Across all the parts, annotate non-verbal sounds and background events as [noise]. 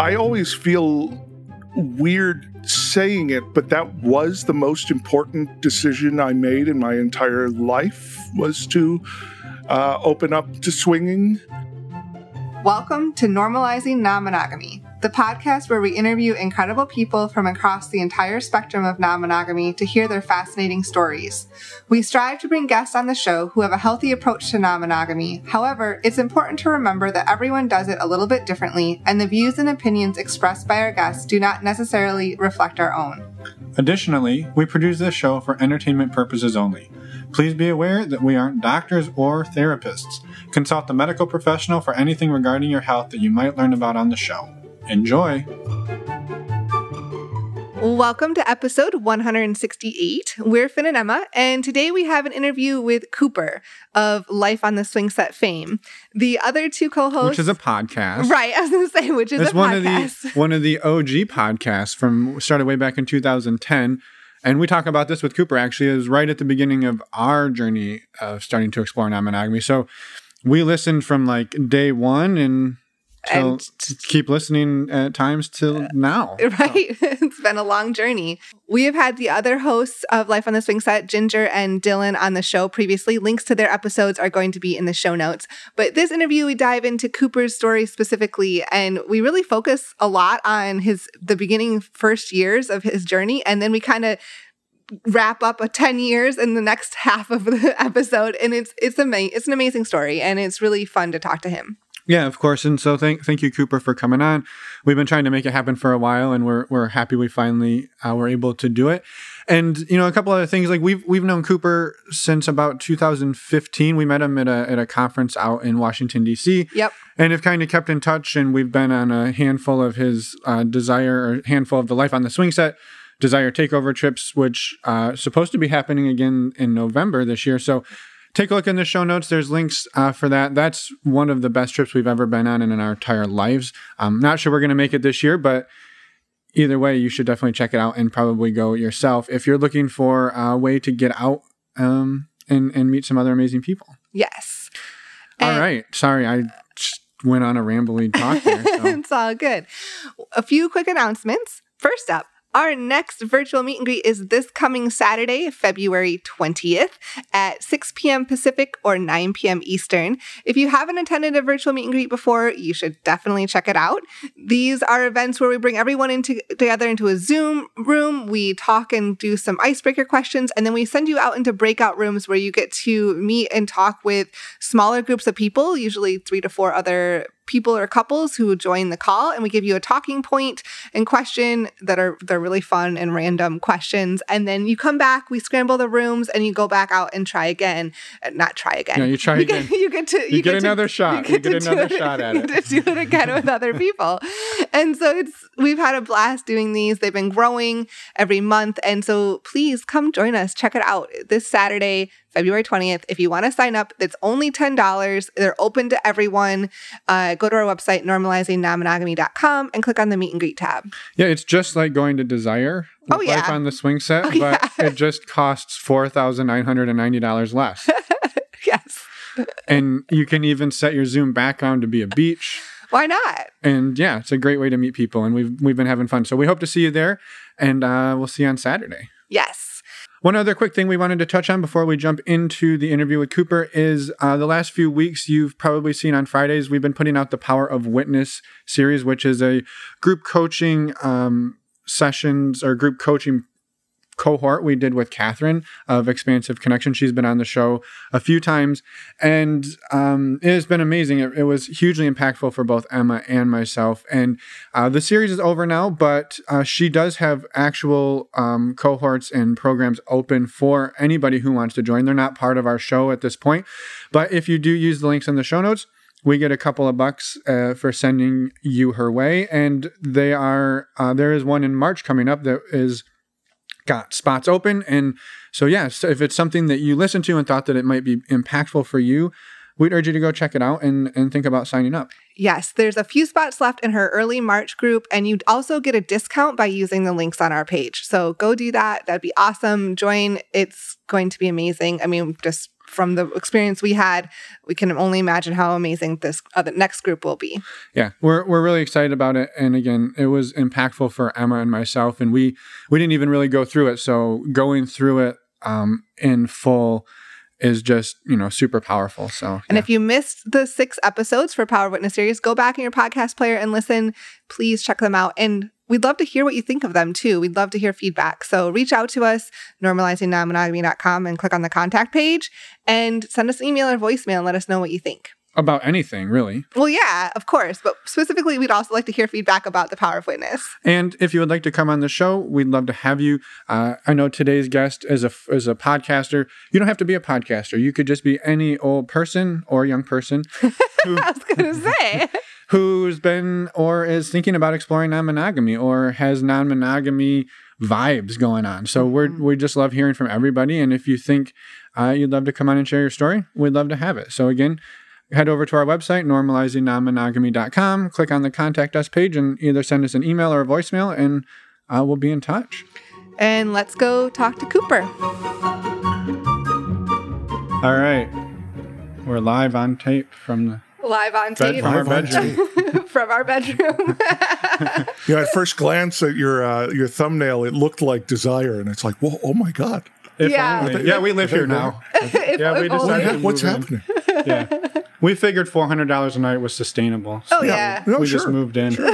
I always feel weird saying it, but that was the most important decision I made in my entire life was to uh, open up to swinging. Welcome to Normalizing Non Monogamy, the podcast where we interview incredible people from across the entire spectrum of non monogamy to hear their fascinating stories. We strive to bring guests on the show who have a healthy approach to non monogamy. However, it's important to remember that everyone does it a little bit differently, and the views and opinions expressed by our guests do not necessarily reflect our own. Additionally, we produce this show for entertainment purposes only. Please be aware that we aren't doctors or therapists. Consult a medical professional for anything regarding your health that you might learn about on the show. Enjoy! Welcome to episode 168. We're Finn and Emma, and today we have an interview with Cooper of Life on the Swing Set fame. The other two co-hosts, which is a podcast, right? [laughs] I was going to say, which is it's a one podcast. of the [laughs] one of the OG podcasts from started way back in 2010. And we talk about this with Cooper actually is right at the beginning of our journey of starting to explore non-monogamy. So we listened from like day one and till, And- keep listening at times till uh, now. [laughs] Right. [laughs] it's been a long journey. We have had the other hosts of Life on the Swing Set, Ginger and Dylan, on the show previously. Links to their episodes are going to be in the show notes. But this interview, we dive into Cooper's story specifically, and we really focus a lot on his the beginning first years of his journey, and then we kind of wrap up a 10 years in the next [laughs] half of the episode and it's it's ama- it's an amazing story and it's really fun to talk to him Yeah, of course. And so thank thank you, Cooper, for coming on. We've been trying to make it happen for a while, and we're we're happy we finally uh, were able to do it. And you know, a couple other things like we've we've known Cooper since about 2015. We met him at a at a conference out in Washington D.C. yep and have kind of kept in touch. And we've been on a handful of his uh, desire, or handful of the life on the swing set desire takeover trips, which uh, supposed to be happening again in November this year. So take a look in the show notes. There's links uh, for that. That's one of the best trips we've ever been on in our entire lives. I'm not sure we're going to make it this year, but either way, you should definitely check it out and probably go yourself if you're looking for a way to get out um, and, and meet some other amazing people. yes All And- right. Sorry, I just went on a rambling talk there. So. [laughs] it's all good. A few quick announcements. First up, our next virtual meet and greet is this coming Saturday, February 20th at 6 p.m. Pacific or 9 p.m. Eastern. If you haven't attended a virtual meet and greet before, you should definitely check it out. These are events where we bring everyone into, together into a Zoom room. We talk and do some icebreaker questions, and then we send you out into breakout rooms where you get to meet and talk with smaller groups of people, usually three to four other people or couples who join the call and we give you a talking point and question that are they're really fun and random questions. And then you come back we scramble the rooms and you go back out and try again. Uh, not try again. Yeah, you try you again. get, [laughs] you get to You get to- another [laughs] shot. You get to do another shot at [laughs] you it. get to do it again with other people. And so it's we've had a blast doing these. They've been growing every month. And so please come join us. Check it out this saturday February 20th. If you want to sign up, it's only $10. They're open to everyone. Uh, go to our website, normalizingnonmonogamy.com, and click on the meet and greet tab. Yeah, it's just like going to Desire. Oh, with yeah. Life on the swing set, Oh, but yeah. [laughs] it just costs four thousand nine hundred and ninety dollars less. [laughs] yes. and you can even set your Zoom background to be a beach. [laughs] Why not? And yeah, it's a great way to meet people, and we've we've been having fun. So we hope to see you there, and uh, we'll see you on Saturday. Yes. One other quick thing we wanted to touch on before we jump into the interview with Cooper is uh, the last few weeks you've probably seen on Fridays we've been putting out the Power of Witness series, which is a group coaching um, sessions or group coaching cohort we did with Catherine of Expansive Connection. She's been on the show a few times, and um, it has been amazing. It, it was hugely impactful for both Emma and myself. And uh, the series is over now, but uh, she does have actual um, cohorts and programs open for anybody who wants to join. They're not part of our show at this point, but if you do use the links in the show notes, we get a couple of bucks uh, for sending you her way, and they are uh, there is one in March coming up that is got spots open, and so yeah, so if it's something that you listened to and thought that it might be impactful for you, we'd urge you to go check it out and and think about signing up. Yes, there's a few spots left in her early March group, and you'd also get a discount by using the links on our page. So go do that. That'd be awesome. Join. It's going to be amazing. I mean, just from the experience we had, we can only imagine how amazing this other next group will be. Yeah, we're we're really excited about it, and again, it was impactful for Emma and myself, and we we didn't even really go through it. So going through it um, in full is just you know super powerful. So And yeah. if you missed the six episodes for Power Witness series, go back in your podcast player and listen. Please check them out. And we'd love to hear what you think of them too. We'd love to hear feedback. So reach out to us, normalizingnonmonogamy.com, and click on the contact page and send us an email or voicemail and let us know what you think. About anything really. Well, yeah, of course. But specifically, we'd also like to hear feedback about the Power of Witness. And if you would like to come on the show, we'd love to have you. Uh, I know today's guest is a is a podcaster. You don't have to be a podcaster. You could just be any old person or young person [laughs] I was going [laughs] to say. who's been or is thinking about exploring non-monogamy or has non-monogamy vibes going on. So we're we just love hearing from everybody. And if you think uh, you'd love to come on and share your story, we'd love to have it. So again. Head over to our website, normalizingnonmonogamy.com, click on the contact us page, and either send us an email or a voicemail, and uh, we'll be in touch. and let's go talk to Cooper. All right. We're live on tape from the Live on tape from our bedroom. [laughs] from our bedroom. [laughs] You know, at first glance at your uh, your thumbnail, it looked like Desire, and it's like, whoa, oh my god, If Yeah. only. Yeah, we live here now. [laughs] If- Yeah, we if decided what's happening? Yeah. We figured $400 a night was sustainable. so Oh, yeah. No, we sure. just moved in. [laughs]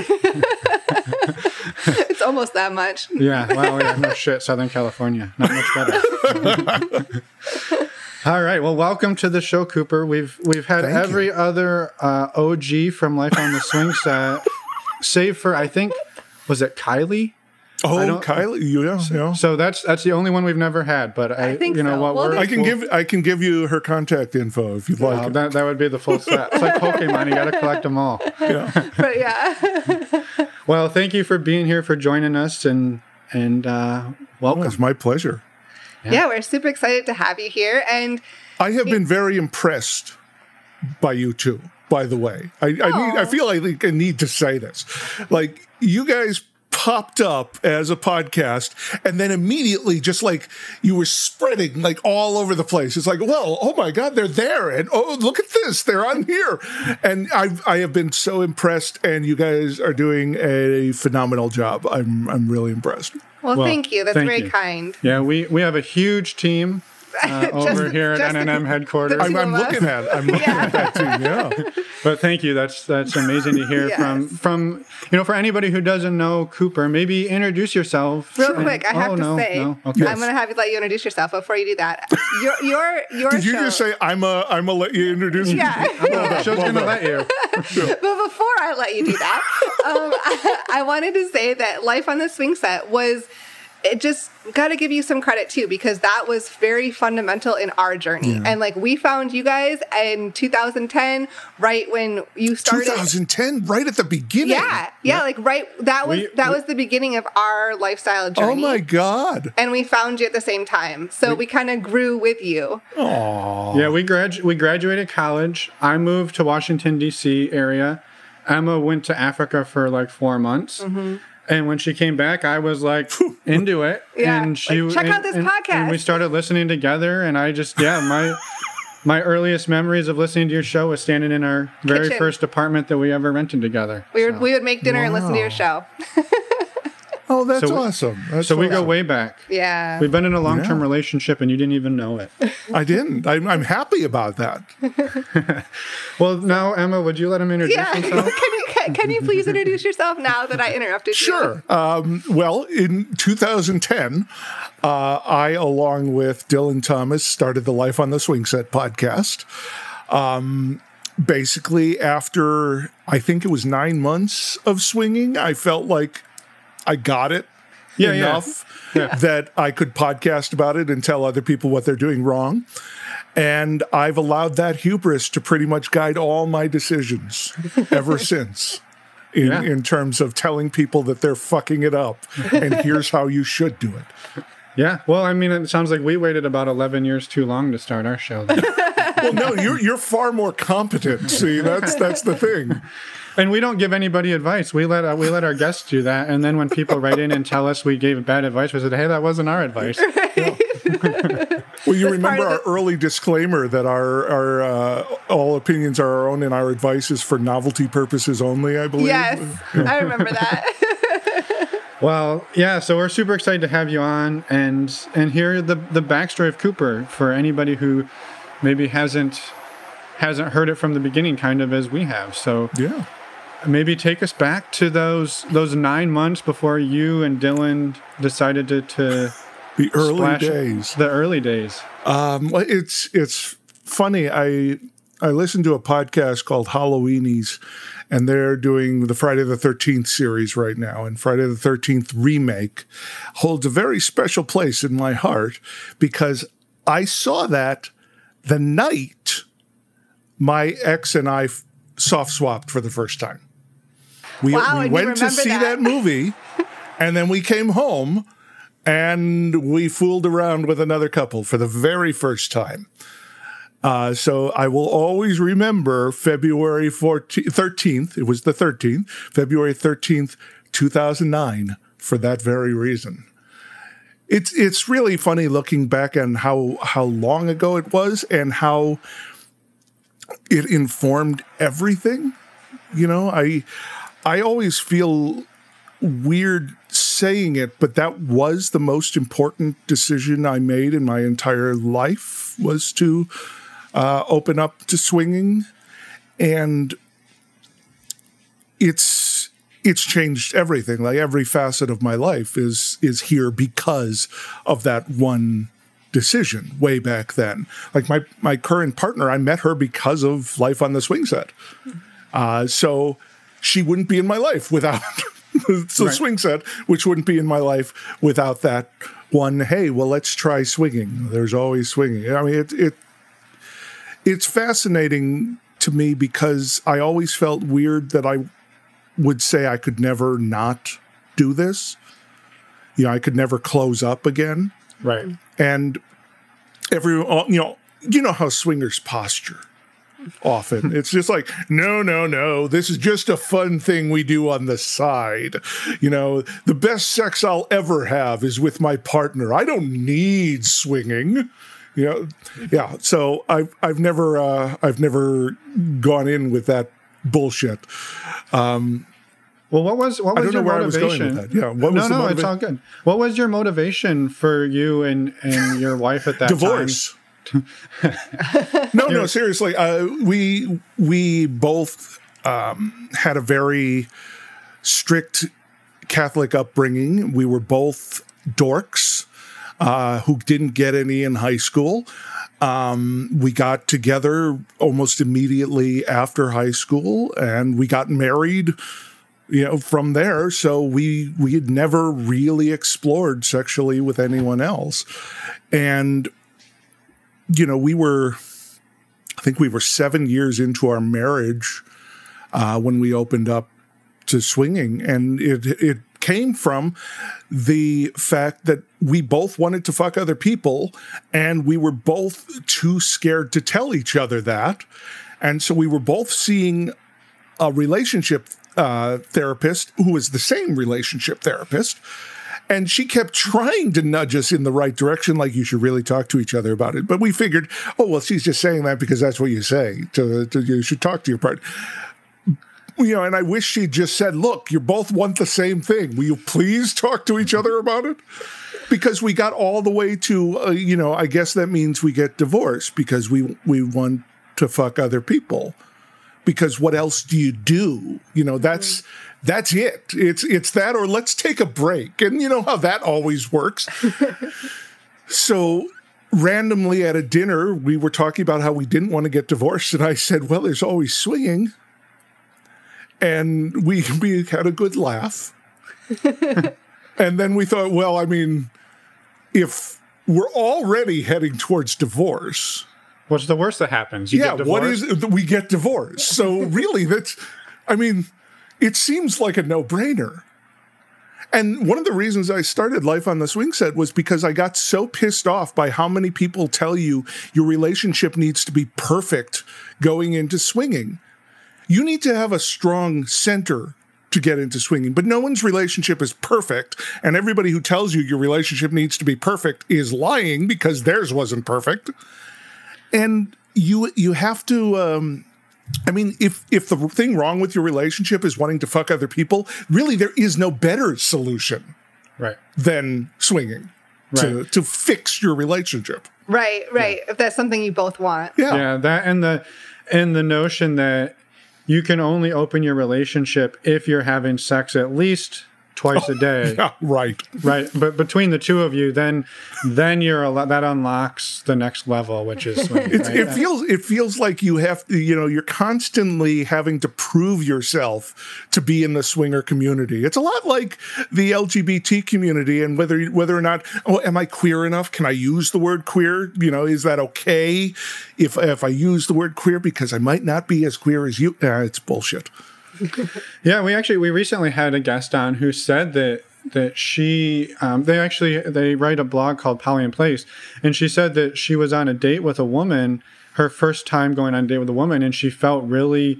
It's almost that much. Yeah. Wow. Yeah. No shit. Southern California. Not much better. [laughs] All right. Well, welcome to the show, Cooper. We've we've had Thank you. every other uh, OG from Life on the Swing set, save for I think was it Kylie. Oh, don't- Kylie, you yeah, yeah. So that's that's the only one we've never had. But I, I think you know so. what? Well, we're, I can we'll- give I can give you her contact info if you'd like. Oh, that, that would be the full set. It's like Pokemon. You got to collect them all. [laughs] But yeah. [laughs] Well, thank you for being here, for joining us, and and uh, Oh, welcome. it's my pleasure. yeah, we're super excited to have you here. And I have been very impressed by you two. By the way, I, I need I feel like I need to say this. Like you guys popped up as a podcast and then immediately just like you were spreading like all over the place it's like well oh my god they're there and oh look at this they're on here and i i have been so impressed and you guys are doing a phenomenal job i'm i'm really impressed well, Well, thank you. That's thank very you. kind. Yeah, we we have a huge team uh, [laughs] over Just- here at NNM [laughs] headquarters. i'm, I'm looking at i'm looking at that team yeah [laughs] but thank you. That's that's amazing to hear Yes. from from you know for anybody who doesn't know Cooper, maybe introduce yourself. Real And- quick, I have oh, to no, say, no. Okay. I'm going to have you let you introduce yourself. Before you do that, your your your did you just say i'm a i'm a let you introduce me Yeah. the show's gonna let you. but before I let you do that, um, I, I wanted to say that Life on the Swing Set was. It just got to give you some credit too because that was very fundamental in our journey. And like we found you guys in 2010, right when you started. 2010 right at the beginning Yeah, yeah, like right. That was We- that we- was the beginning of our lifestyle journey. oh my god And we found you at the same time, so we kind of grew with you. Oh yeah, we gradu- we graduated college. I moved to Washington D.C. area. Emma went to Africa for like four months. Mm-hmm. And when she came back, I was like into it. [laughs] Yeah, and she like, check and- out this and- And we started listening together. And I just yeah my [laughs] my earliest memories of listening to your show was standing in our very Kitchen. first apartment that we ever rented together. We would we would make dinner and listen to your show. [laughs] oh that's So awesome That's So we go way back. Yeah. We've been in a long term Yeah. relationship, and you didn't even know it. i didn't I'm, I'm happy about that well, now Emma, would you let him introduce yeah. himself? Can you can, can you please introduce yourself now that I interrupted you? Sure. Um, well, in 2010, uh, I, along with Dylan Thomas, started the Life on the Swing Set podcast. Um, basically, after I think it was nine months of swinging, I felt like I got it Yeah, yeah. enough that I could podcast about it and tell other people what they're doing wrong. And I've allowed that hubris to pretty much guide all my decisions ever [laughs] since. In, Yeah. in terms of telling people that they're fucking it up and [laughs] here's how you should do it. Yeah. Well, I mean, it sounds like we waited about 11 years too long to start our show. [laughs] Well, no, you're you're far more competent. See, that's that's the thing. and we don't give anybody advice. We let uh, we let our guests do that. And then when people write in and tell us we gave bad advice, we said, "Hey, that wasn't our advice." Well, you remember our the- early disclaimer that our our uh, all opinions are our own and our advice is for novelty purposes only. I believe. Yes, I remember that. [laughs] Well, yeah, so we're super excited to have you on and and hear the the backstory of Cooper for anybody who maybe hasn't hasn't heard it from the beginning kind of as we have. So Yeah. maybe take us back to those those 9 months before you and Dylan decided to to The early splash days. the early days. Um, it's it's funny. I I listened to a podcast called Halloweenies, and they're doing the Friday the Thirteenth series right now. And Friday the Thirteenth remake holds a very special place in my heart because I saw that the night my ex and I soft swapped for the first time. We, Wow, we went to see that. that movie, [laughs] and then we came home and we fooled around with another couple for the very first time. Uh, so I will always remember February 14th, 13th. It was the 13th, February 13th, 2009, for that very reason. It's it's really funny looking back on how how long ago it was and how it informed everything. You know, I I always feel weird saying it, but that was the most important decision I made in my entire life was to uh, open up to swinging, and it's it's changed everything. Like every facet of my life is is here because of that one decision way back then. Like my my current partner, I met her because of Life on the Swing Set. Uh, so she wouldn't be in my life without [laughs] [laughs] the Right. swing set, which wouldn't be in my life without that one. Hey, well, let's try swinging. There's always swinging. I mean, it it it's fascinating to me because I always felt weird that I would say I could never not do this. You know, I could never close up again Right. and every you know you know how swingers posture often it's just like no no no this is just a fun thing we do on the side you know the best sex i'll ever have is with my partner i don't need swinging you know yeah so i've i've never uh i've never gone in with that bullshit Um, Well, what was what I was your where I was going motivation? that. Yeah, what no, was no, it's all good. What was your motivation for you and and your wife at that [laughs] divorce. [laughs] no, no, seriously. Uh, we we both um, had a very strict Catholic upbringing. We were both dorks uh, who didn't get any in high school. Um, we got together almost immediately after high school, and we got married. You know, from there, so we we had never really explored sexually with anyone else, and you know, we were, I think we were seven years into our marriage uh, when we opened up to swinging, and it it came from the fact that we both wanted to fuck other people, and we were both too scared to tell each other that, and so we were both seeing a relationship uh, therapist who was the same relationship therapist. And she kept trying to nudge us in the right direction, like you should really talk to each other about it. But we figured, oh well, she's just saying that because that's what you say. To, to you should talk to your partner. You know, and I wish she'd just said, "Look, you both want the same thing. Will you please talk to each other about it?" Because we got all the way to, uh, you know, I guess that means we get divorced because we we want to fuck other people because what else do you do? You know, that's that's it. It's it's that or let's take a break. And you know how that always works. [laughs] so randomly at a dinner, we were talking about how we didn't want to get divorced and I said, "Well, there's always swinging." And we [laughs] we had a good laugh. [laughs] and then we thought, well, I mean, if we're already heading towards divorce, What's the worst that happens? You yeah, get what divorced? is we get divorced. So really, that's I mean, it seems like a no brainer. And one of the reasons I started Life on the Swing Set was because I got so pissed off by how many people tell you your relationship needs to be perfect going into swinging. You need to have a strong center to get into swinging. But no one's relationship is perfect. And everybody who tells you your relationship needs to be perfect is lying because theirs wasn't perfect. And you you have to um I mean, if if the thing wrong with your relationship is wanting to fuck other people, really there is no better solution Right. than swinging to Right. to fix your relationship. Right, right. If that's something you both want. Yeah. Yeah, that and the and the notion that you can only open your relationship if you're having sex at least twice a [laughs] day. Yeah, right. Right, but between the two of you, then then you're a lo- that unlocks the next level, which is [laughs] swinging, It's, right? it feels it feels like you have to, you know, you're constantly having to prove yourself to be in the swinger community. It's a lot like the LGBT community and whether whether or not oh am I queer enough? Can I use the word queer? You know, is that okay if if I use the word queer because I might not be as queer as you? Uh, it's bullshit. [laughs] Yeah, we actually we recently had a guest on who said that that she um, they actually they write a blog called Polly in Place, and she said that she was on a date with a woman, her first time going on a date with a woman, and she felt really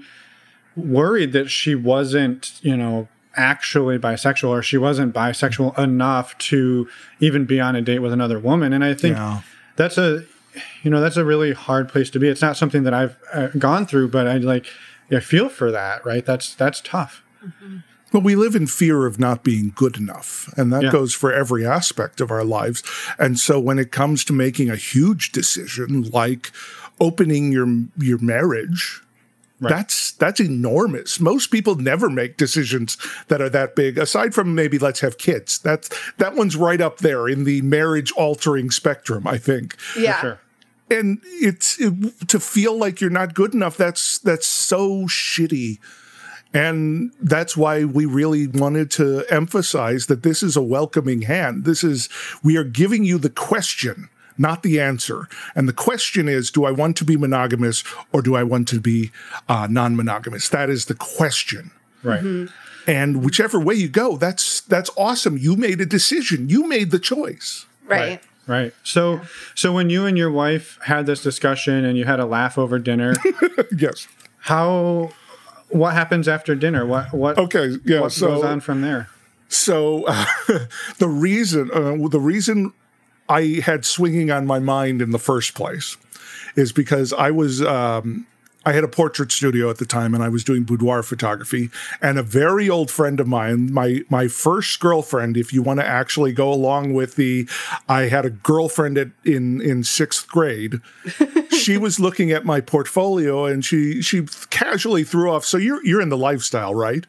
worried that she wasn't you know actually bisexual or she wasn't bisexual enough to even be on a date with another woman, and I think Yeah. that's a you know that's a really hard place to be it's not something that i've uh, gone through but i like i feel for that right that's that's tough mm-hmm. Well, we live in fear of not being good enough, and that Yeah. goes for every aspect of our lives. And so, when it comes to making a huge decision like opening your your marriage, that's that's enormous. Most people never make decisions that are that big, aside from maybe let's have kids. That's that one's right up there in the marriage altering spectrum, I think Yeah. sure and it's it, to feel like you're not good enough that's that's so shitty. And that's why we really wanted to emphasize that this is a welcoming hand. This is we are giving you the question not the answer. And the question is do i want to be monogamous or do i want to be uh, non-monogamous? That is the question. Right. And whichever way you go that's that's awesome. You made a decision. You made the choice. Right. right so so when you and your wife had this discussion and you had a laugh over dinner [laughs] yes. how what happens after dinner? What what okay yeah what so goes on from there? So uh, [laughs] the reason uh, the reason I had swinging on my mind in the first place is because I was um, I had a portrait studio at the time and I was doing boudoir photography and a very old friend of mine my my first girlfriend if you want to actually go along with the I had a girlfriend at, in in 6th grade [laughs] she was looking at my portfolio and she she casually threw off so you're you're in the lifestyle right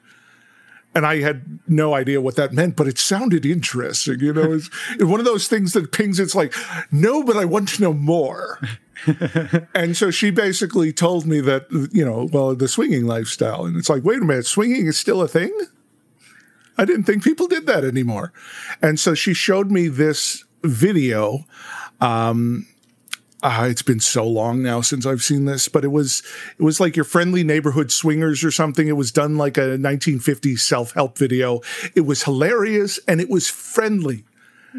and I had no idea what that meant, but it sounded interesting. You know, it's one of those things that pings. It's like, no, but I want to know more. [laughs] and so she basically told me that, you know, well, the swinging lifestyle, and it's like, wait a minute, swinging is still a thing. I didn't think people did that anymore. And so she showed me this video. Um, uh, it's been so long now since I've seen this, but it was it was like your friendly neighborhood swingers or something. It was done like a 1950s self help video. It was hilarious and it was friendly.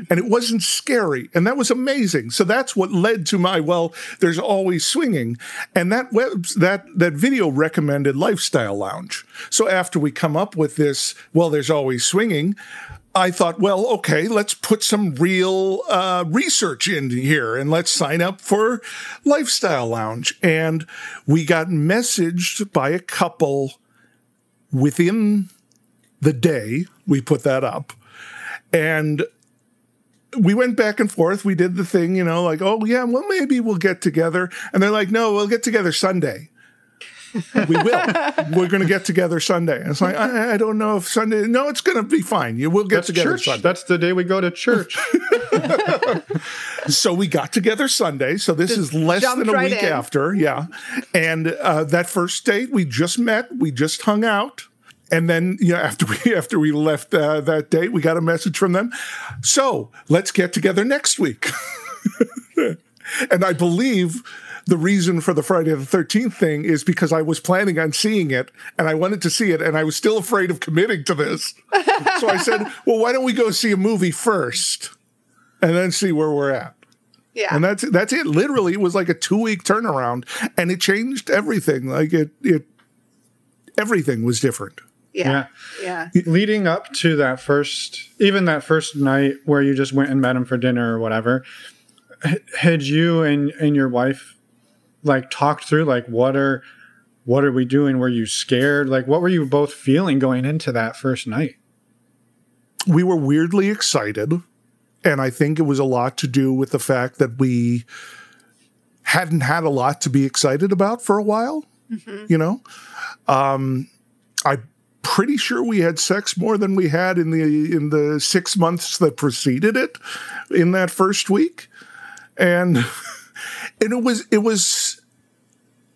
And it wasn't scary, and that was amazing. So that's what led to my well. There's always swinging, and that web that that video recommended Lifestyle Lounge. So after we come up with this, well, there's always swinging. I thought, well, okay, let's put some real uh, research in here and let's sign up for Lifestyle Lounge. And we got messaged by a couple within the day we put that up. And we went back and forth. We did the thing, you know, like, oh, yeah, well, maybe we'll get together. And they're like, no, we'll get together Sunday. we will. [laughs] We're going to get together Sunday. And it's like, I, I don't know if Sunday. No, it's going to be fine. You will get that's together church Sunday. that's the day we go to church [laughs] So we got together Sunday. So this is less than a right week in. after. Yeah. And uh, that first date, we just met. We just hung out. And then, you know, after we [laughs] after we left uh, that date, we got a message from them. So let's get together next week. [laughs] and I believe the reason for the Friday the Thirteenth thing is because I was planning on seeing it, and I wanted to see it, and I was still afraid of committing to this. so I said, [laughs] "Well, why don't we go see a movie first, and then see where we're at?" Yeah. and that's that's it. Literally, it was like a two week turnaround, and it changed everything. Like it, it, everything was different. Yeah. Yeah. Leading up to that first, even that first night where you just went and met him for dinner or whatever, h- had you and and your wife like talked through like what are what are we doing? Were you scared? Like what were you both feeling going into that first night? we were weirdly excited. And I think it was a lot to do with the fact that we hadn't had a lot to be excited about for a while. You know, um, I'm pretty sure we had sex more than we had in the in the six months that preceded it in that first week, and [laughs] and it was it was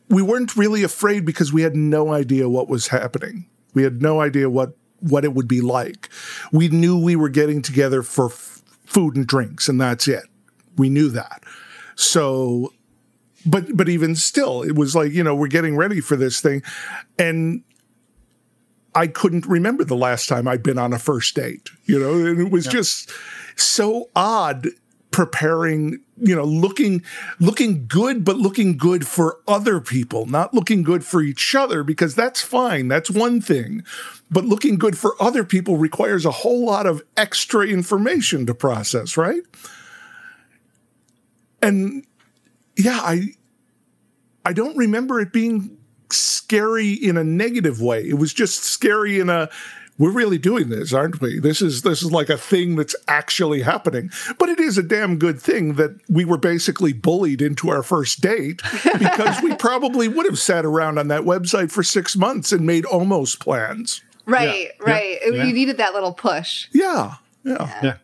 we weren't really afraid because we had no idea what was happening. We had no idea what what it would be like. We knew we were getting together for f- food and drinks, and that's it. We knew that. So, but but even still, it was like you know we're getting ready for this thing, and I couldn't remember the last time I'd been on a first date. You know, and it was just so odd preparing you know looking looking good but looking good for other people not looking good for each other because that's fine that's one thing but looking good for other people requires a whole lot of extra information to process right and yeah i i don't remember it being scary in a negative way it was just scary in a we're really doing this, aren't we? This is this is like a thing that's actually happening. But it is a damn good thing that we were basically bullied into our first date [laughs] because we probably would have sat around on that website for six months and made almost plans. Right, Yeah. right. Yeah. You needed that little push. Yeah, yeah, Yeah.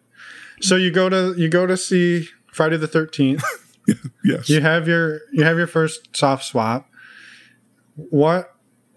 So you go to you go to see Friday the Thirteenth. [laughs] yes. you have your you have your first soft swap. What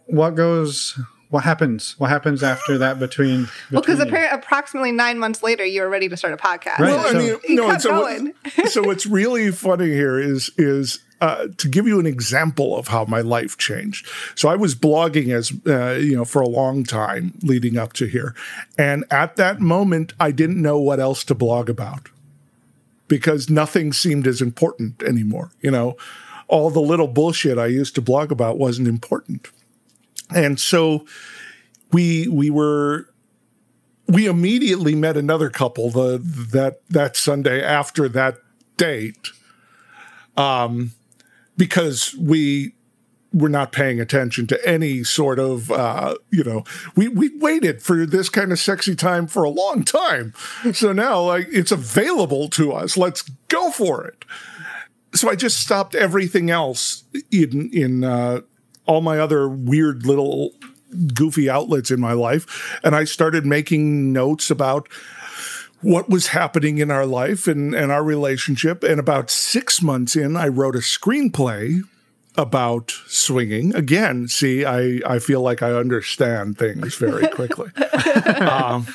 what goes? What happens? What happens after that between? Well, because between you? approximately nine months later, you were ready to start a podcast. Right. Well, I So- mean, You no, so, going. [laughs] so what's really funny here is is uh, to give you an example of how my life changed. So I was blogging as uh, you know for a long time leading up to here, and at that moment, I didn't know what else to blog about because nothing seemed as important anymore. You know, all the little bullshit I used to blog about wasn't important, and so we we were we immediately met another couple the that that Sunday after that date, um, because we were not paying attention to any sort of uh, you know we we waited for this kind of sexy time for a long time, so now like it's available to us. Let's go for it. So I just stopped everything else in in uh, all my other weird little goofy outlets in my life and I started making notes about what was happening in our life and, and our relationship. And about six months in, I wrote a screenplay about swinging. Again, see, I, I feel like I understand things very [laughs] quickly. um,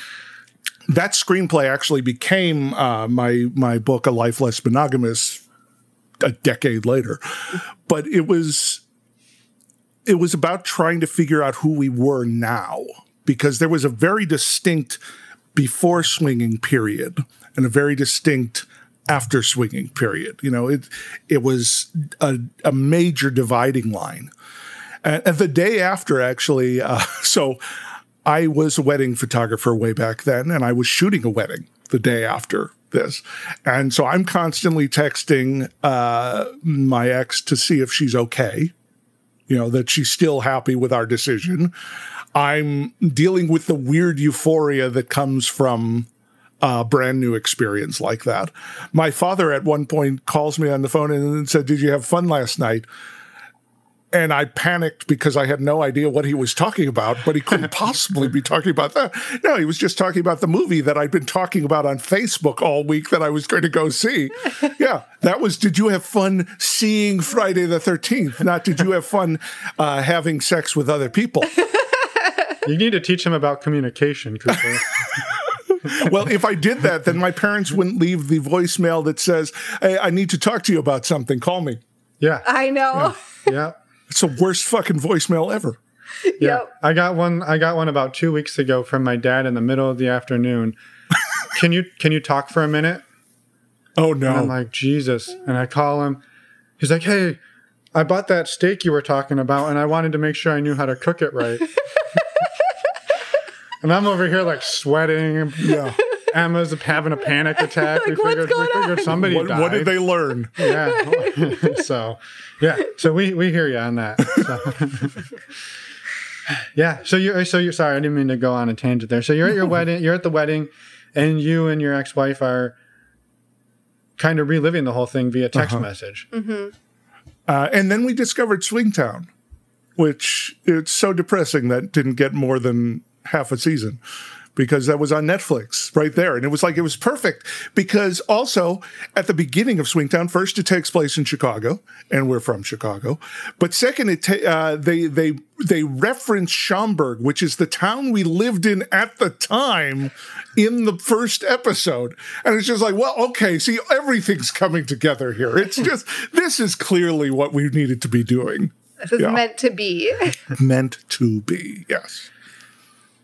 that screenplay actually became uh, my my book, A Life Less Monogamous, a decade later. But it was it was about trying to figure out who we were now because there was a very distinct before swinging period and a very distinct after swinging period. You know, it it was a, a major dividing line. And, and the day after, actually, uh, [laughs] so I was a wedding photographer way back then, and I was shooting a wedding the day after this. And so I'm constantly texting uh, my ex to see if she's okay you know, that she's still happy with our decision. I'm dealing with the weird euphoria that comes from a brand new experience like that. My father at one point calls me on the phone and said, Did you have fun last night? And I panicked because I had no idea what he was talking about, but he couldn't [laughs] possibly be talking about that. No, he was just talking about the movie that I'd been talking about on Facebook all week that I was going to go see. [laughs] Yeah, that was Did you have fun seeing Friday the 13th? Not did you have fun uh, having sex with other people? you need to teach him about communication, Cooper. [laughs] well, if I did that, then my parents wouldn't leave the voicemail that says, Hey, I need to talk to you about something. Call me. yeah, I know. yeah. It's the worst fucking voicemail ever. [laughs] Yeah, Yep. I got one. I got one about two weeks ago from my dad in the middle of the afternoon. [laughs] can you can you talk for a minute? Oh And I'm like Jesus, and I call him. He's like, Hey, I bought that steak you were talking about, and I wanted to make sure I knew how to cook it right. [laughs] and I'm over here like sweating. Yeah. Emma's having a panic [laughs] attack. Like, what's figured, going we figured on? somebody What, died. what did they learn? [laughs] yeah. [laughs] so, yeah. So we we hear you on that. So. yeah. So you so you're sorry. I didn't mean to go on a tangent there. So you're at your wedding. You're at the wedding, and you and your ex-wife are kind of reliving the whole thing via text Uh-huh. message. Uh, and then we discovered Swingtown, which it's so depressing that didn't get more than half a season because that was on Netflix right there. And it was like, it was perfect because also at the beginning of Swingtown, first it takes place in Chicago and we're from Chicago. But second, it ta- uh, they, they, they reference Schaumburg, which is the town we lived in at the time in the first episode. And it's just like, well, okay, see, everything's coming together here. It's [laughs] just, this is clearly what we needed to be doing. This is Yeah. meant to be. [laughs] Meant to be, yes.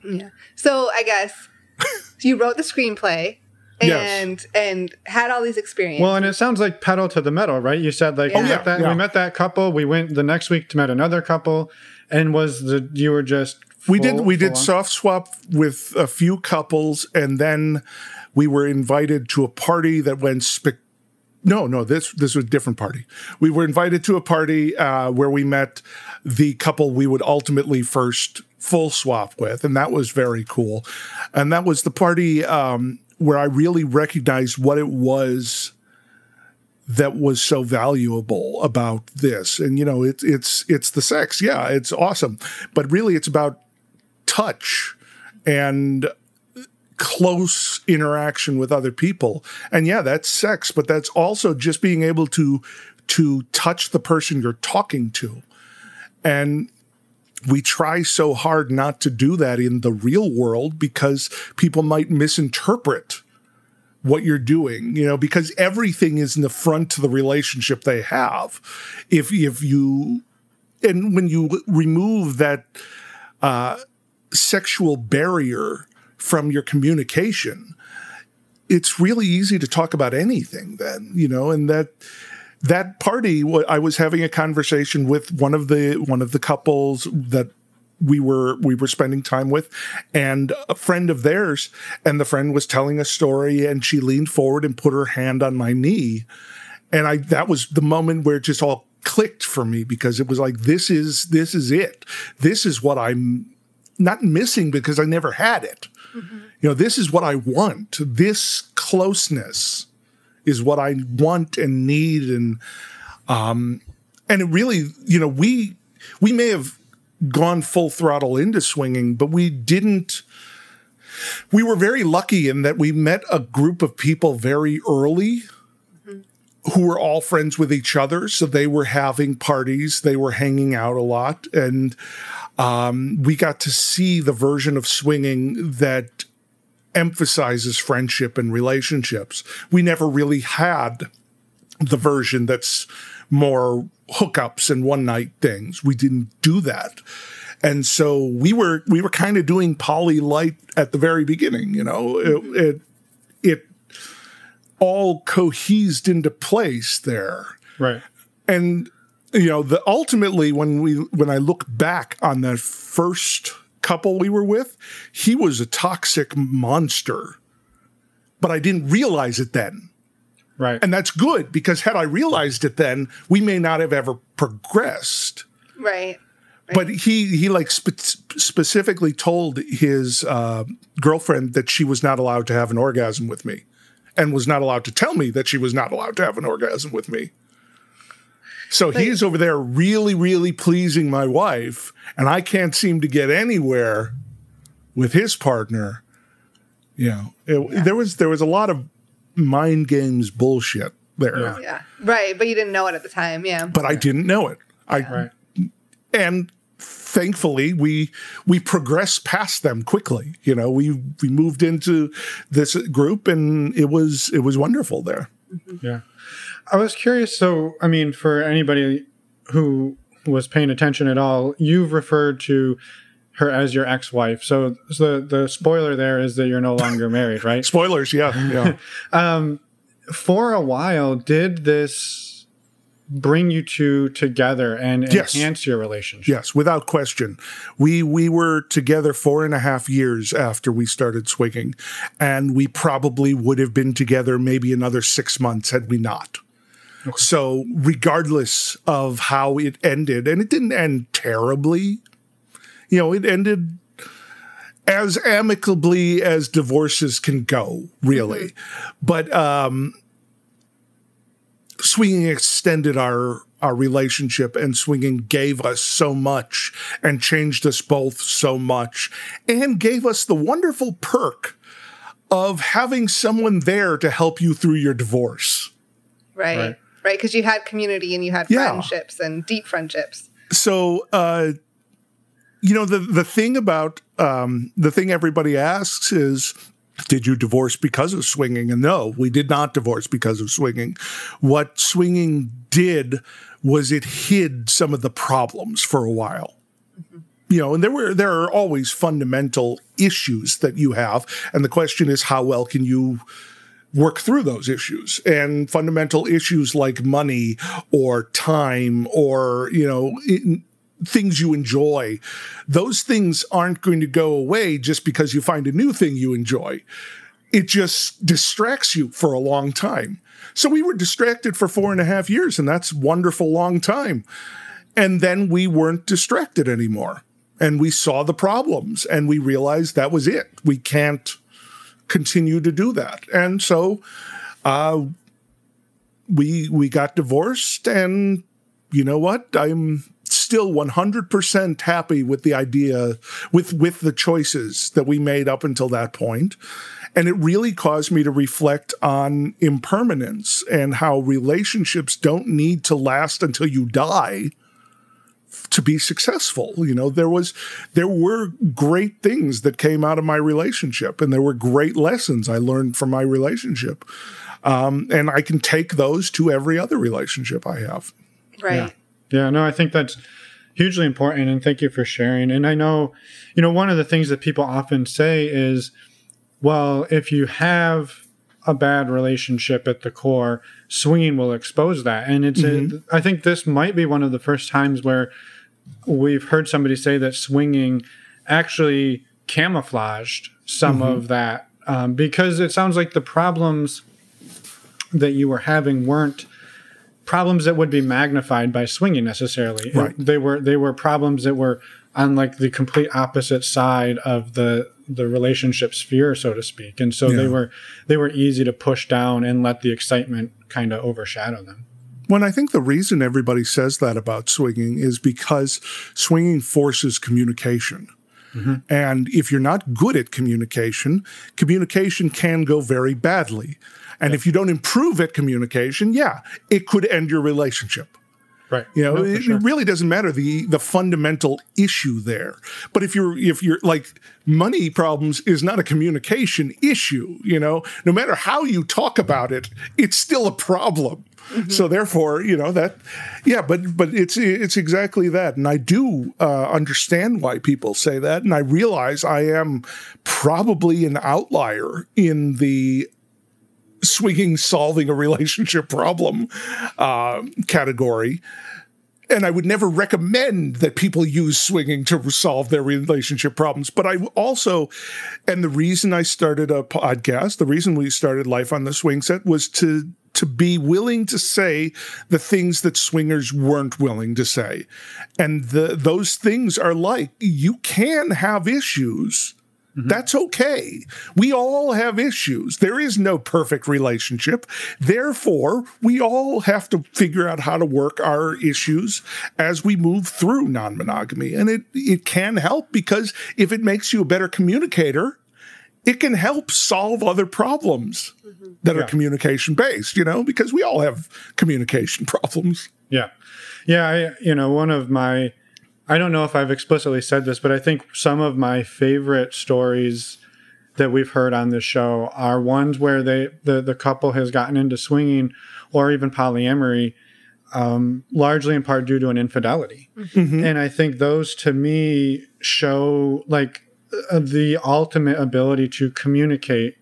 Yeah. So I guess you wrote the screenplay Yes. and and had all these experiences. Well, and it sounds like pedal to the metal, right? You said like Oh, we, yeah, met that, yeah. we met that couple. We went the next week to met another couple, and was the you were just We did we did on? soft swap with a few couples, and then we were invited to a party that went spec. No, no, this this was a different party. We were invited to a party uh, where we met the couple we would ultimately first full swap with, and that was very cool. And that was the party um, where I really recognized what it was that was so valuable about this. And you know, it's it's it's the sex. Yeah, it's awesome. But really it's about touch and close interaction with other people. And yeah, that's sex, but that's also just being able to to touch the person you're talking to. And we try so hard not to do that in the real world because people might misinterpret what you're doing, you know, because everything is in the front to the relationship they have. If if you and when you remove that uh, sexual barrier from your communication, it's really easy to talk about anything. Then you know, and that that party, I was having a conversation with one of the one of the couples that we were we were spending time with and a friend of theirs. And the friend was telling a story and she leaned forward and put her hand on my knee. And i that was the moment where it just all clicked for me because it was like this is this is it. This is what i'm not missing because i never had it. Mm-hmm. You know this is what i want. This closeness is what i want and need and um and it really you know we we may have gone full throttle into swinging, but we didn't. We were very lucky in that we met a group of people very early who were all friends with each other. So they were having parties, they were hanging out a lot. And um, we got to see the version of swinging that emphasizes friendship and relationships. We never really had the version that's more hookups and one night things. We didn't do that. And so we were we were kind of doing poly light at the very beginning, you know. It it, it all cohesed into place there. right. And you know, the ultimately when we when I look back on that first couple we were with, he was a toxic monster. But I didn't realize it then. Right. And that's good because had I realized it then, we may not have ever progressed. right. But he he like spe- specifically told his uh, girlfriend that she was not allowed to have an orgasm with me, and was not allowed to tell me that she was not allowed to have an orgasm with me. So he's over there really, really pleasing my wife, and I can't seem to get anywhere with his partner. You know, it, there was there was a lot of mind games bullshit there, Yeah. Yeah. Right. But you didn't know it at the time. Yeah. but I didn't know it. I Right. and thankfully we we progressed past them quickly you know we we moved into this group and it was it was wonderful there Yeah. I was curious. So, I mean, for anybody who was paying attention at all, you've referred to her as your ex-wife. So, so the the spoiler there is that you're no longer married, right? [laughs] spoilers yeah yeah [laughs] Um, for a while, did this bring you two together and Yes. enhance your relationship. Yes, without question. We we were together four and a half years after we started swinging, and we probably would have been together maybe another six months had we not. So, regardless of how it ended, and it didn't end terribly, you know, it ended as amicably as divorces can go, really. But um, swinging extended our our relationship and swinging gave us so much and changed us both so much and gave us the wonderful perk of having someone there to help you through your divorce. Right. Right. Right. Because you had community and you had Yeah. friendships and deep friendships. So uh you know the the thing about um the thing everybody asks is did you divorce because of swinging? And no, we did not divorce because of swinging. What swinging did was it hid some of the problems for a while. You know, and there were there are always fundamental issues that you have, and the question is how well can you work through those issues. And fundamental issues like money or time or you know in, things you enjoy those things aren't going to go away just because you find a new thing you enjoy. It just distracts you for a long time. So we were distracted for four and a half years and that's wonderful long time. And then we weren't distracted anymore. And we saw the problems and we realized that was it. We can't continue to do that. And so uh, we we got divorced, and you know what? I'm still 100% happy with the idea with with the choices that we made up until that point. And it really caused me to reflect on impermanence and how relationships don't need to last until you die to be successful. You know, there was there were great things that came out of my relationship, and there were great lessons I learned from my relationship. Um, and I can take those to every other relationship I have. Right. Yeah. Yeah, no, I think that's hugely important. And thank you for sharing. And I know, you know, one of the things that people often say is, well, if you have a bad relationship at the core, swinging will expose that. And it's, a, I think this might be one of the first times where we've heard somebody say that swinging actually camouflaged some of that um, because it sounds like the problems that you were having weren't problems that would be magnified by swinging necessarily. Right. They were they were problems that were on like the complete opposite side of the the relationship sphere, so to speak. And so they were they were easy to push down and let the excitement kind of overshadow them. When I think the reason everybody says that about swinging is because swinging forces communication. Mm-hmm. And if you're not good at communication, communication can go very badly. And if you don't improve at communication, yeah, it could end your relationship. Right. You know, No, it, sure. it really doesn't matter the the fundamental issue there. But if you're if you're like money problems is not a communication issue, you know, no matter how you talk about it, it's still a problem. So therefore, you know that, yeah, but but it's it's exactly that, and I do uh, understand why people say that, and I realize I am probably an outlier in the swinging solving a relationship problem uh, category. And I would never recommend that people use swinging to solve their relationship problems. But I also, and the reason I started a podcast, the reason we started Life on the Swing Set was to to be willing to say the things that swingers weren't willing to say. And the, those things are like you can have issues. Mm-hmm. That's okay. We all have issues. There is no perfect relationship. Therefore, we all have to figure out how to work our issues as we move through non monogamy. And it, it can help because if it makes you a better communicator, it can help solve other problems mm-hmm. that are communication based, you know, because we all have communication [laughs] problems. Yeah. Yeah. I, you know, one of my, I don't know if I've explicitly said this, but I think some of my favorite stories that we've heard on this show are ones where they, the, the couple has gotten into swinging or even polyamory, um, largely in part due to an infidelity. And I think those to me show like uh, the ultimate ability to communicate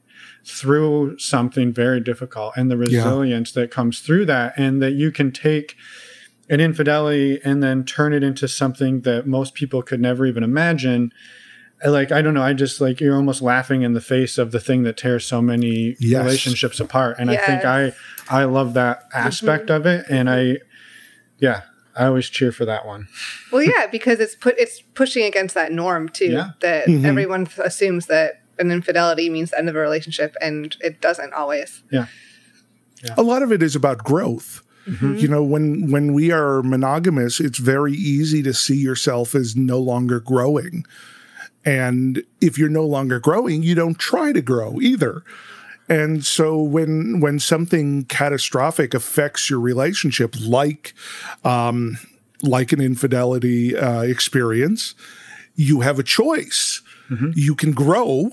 through something very difficult and the resilience that comes through that and that you can take an infidelity and then turn it into something that most people could never even imagine like i don't know i just like you're almost laughing in the face of the thing that tears so many Yes. relationships apart and i think i i love that aspect of it and i yeah i always cheer for that one Well, yeah, because it's put it's pushing against that norm too. Yeah. That Mhm. everyone assumes that an infidelity means the end of a relationship, and it doesn't always. Yeah. A lot of it is about growth. You know, when when we are monogamous, it's very easy to see yourself as no longer growing. And if you're no longer growing, you don't try to grow either. And so when when something catastrophic affects your relationship, like um, like an infidelity uh, experience, you have a choice. You can grow,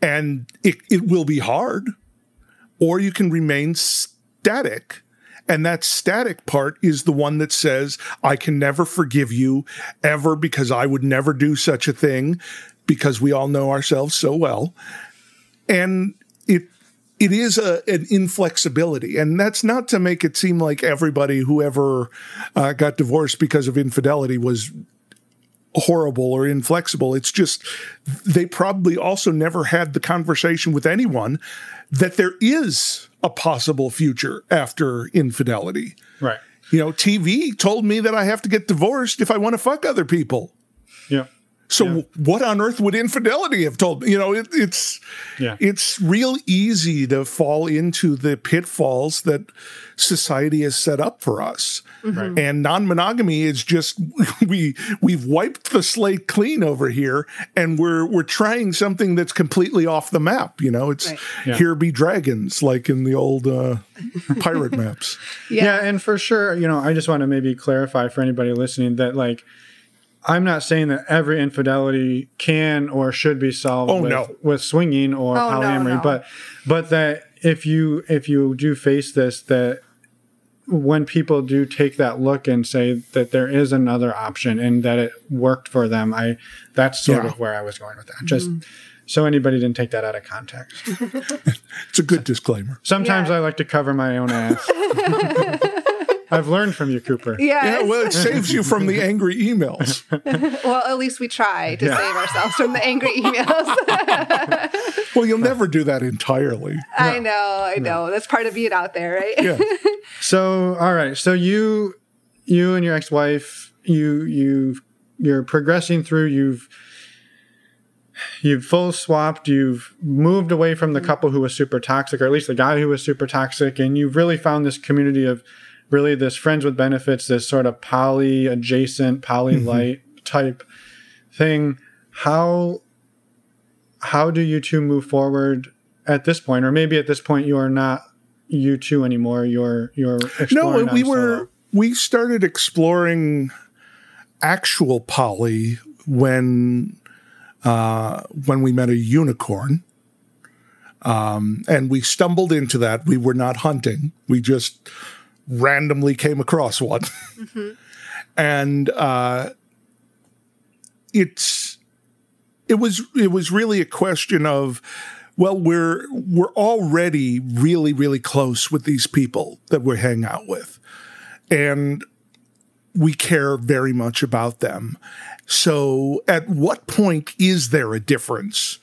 and it, it will be hard, or you can remain static. And that static part is the one that says, I can never forgive you ever because I would never do such a thing because we all know ourselves so well. And it it is a, an inflexibility. And that's not to make it seem like everybody who ever uh, got divorced because of infidelity was horrible or inflexible. It's just they probably also never had the conversation with anyone that there is a possible future after infidelity. right You know, TV told me that I have to get divorced if I want to fuck other people. yeah So what on earth would infidelity have told me? You know, it, it's Yeah. it's real easy to fall into the pitfalls that society has set up for us. And non-monogamy is just [laughs] we we've wiped the slate clean over here and we're we're trying something that's completely off the map, you know. It's Right. Yeah. here be dragons like in the old uh, pirate maps. [laughs] Yeah. and for sure, you know, I just want to maybe clarify for anybody listening that like I'm not saying that every infidelity can or should be solved Oh, with, no. with swinging or Oh, polyamory, no. but but that if you if you do face this that when people do take that look and say that there is another option and that it worked for them, I that's sort Yeah. of where I was going with that. Just so anybody didn't take that out of context. [laughs] It's a good disclaimer. Sometimes Yeah. I like to cover my own ass. [laughs] I've learned from you, Cooper. Yes. Yeah, well, it [laughs] saves you from the angry emails. [laughs] well, at least we try to Yeah. save ourselves from the angry [laughs] emails. Well, you'll never do that entirely. I know, I know. That's part of being out there, right? Yeah. So, all right. So you, you and your ex-wife, you, you, you're progressing through. You've, you've full swapped. You've moved away from the couple who was super toxic, or at least the guy who was super toxic, and you've really found this community of really this friends with benefits, this sort of poly adjacent, poly light type thing. How, how do you two move forward at this point, or maybe at this point you are not you two anymore. You're you're No, we were solo. we started exploring actual poly when uh, when we met a unicorn, um, and we stumbled into that. We were not hunting; we just randomly came across one, [laughs] and uh, it's it was it was really a question of well we're we're already really really close with these people that we hang out with. And we care very much about them. So at what point is there a difference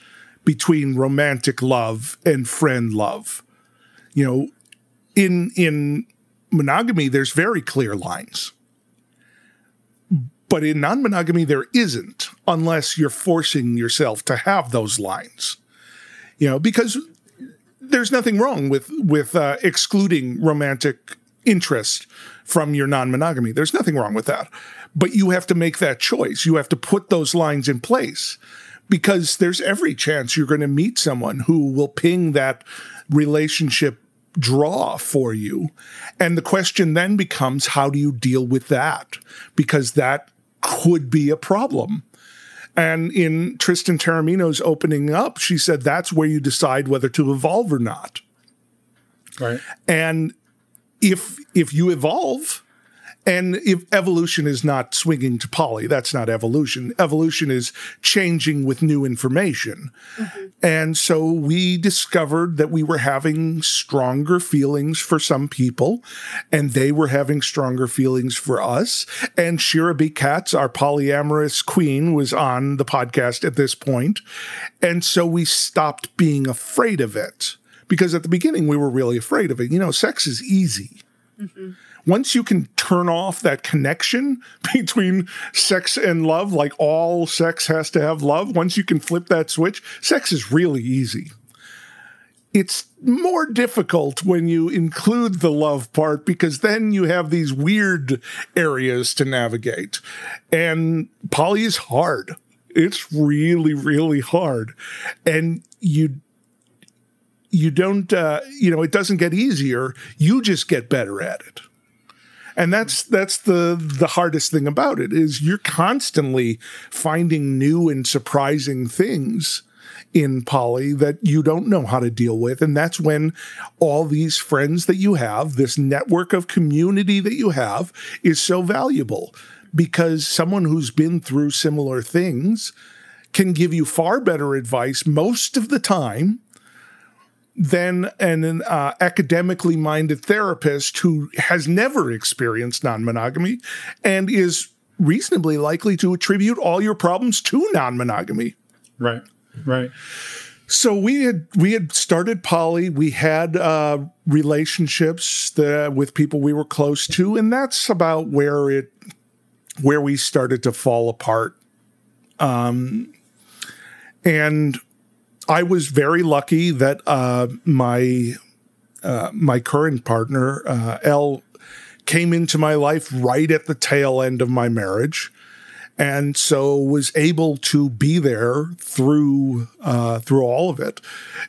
between romantic love and friend love? You know in in monogamy there's very clear lines. But in non-monogamy there isn't unless you're forcing yourself to have those lines. You know because there's nothing wrong with with uh, excluding romantic interest from your non-monogamy. There's nothing wrong with that. But you have to make that choice. You have to put those lines in place because there's every chance you're going to meet someone who will ping that relationship draw for you and the question then becomes how do you deal with that because that could be a problem and in Tristan Taormino's opening up, she said that's where you decide whether to evolve or not. right. And if if you evolve And if evolution is not swinging to poly, that's not evolution. Evolution is changing with new information. Mm-hmm. And so we discovered that we were having stronger feelings for some people, and they were having stronger feelings for us. And Shira B. Katz, our polyamorous queen, was on the podcast at this point. And so we stopped being afraid of it because at the beginning we were really afraid of it. You know, sex is easy. Mm-hmm once you can turn off that connection [laughs] between sex and love, like all sex has to have love, once you can flip that switch, sex is really easy. It's more difficult when you include the love part because then you have these weird areas to navigate. And poly is hard. It's really, really hard. And you you don't uh, you know it doesn't get easier you just get better at it and that's that's the the hardest thing about it is you're constantly finding new and surprising things in poly that you don't know how to deal with. And that's when all these friends that you have this network of community that you have is so valuable because someone who's been through similar things can give you far better advice most of the time than an uh, academically minded therapist who has never experienced non monogamy and is reasonably likely to attribute all your problems to non monogamy. Right, right. So we had we had started poly. We had uh, relationships that, with people we were close to, and that's about where it where we started to fall apart. Um, and I was very lucky that uh, my uh, my current partner, uh, Elle, came into my life right at the tail end of my marriage, and so was able to be there through uh, through all of it,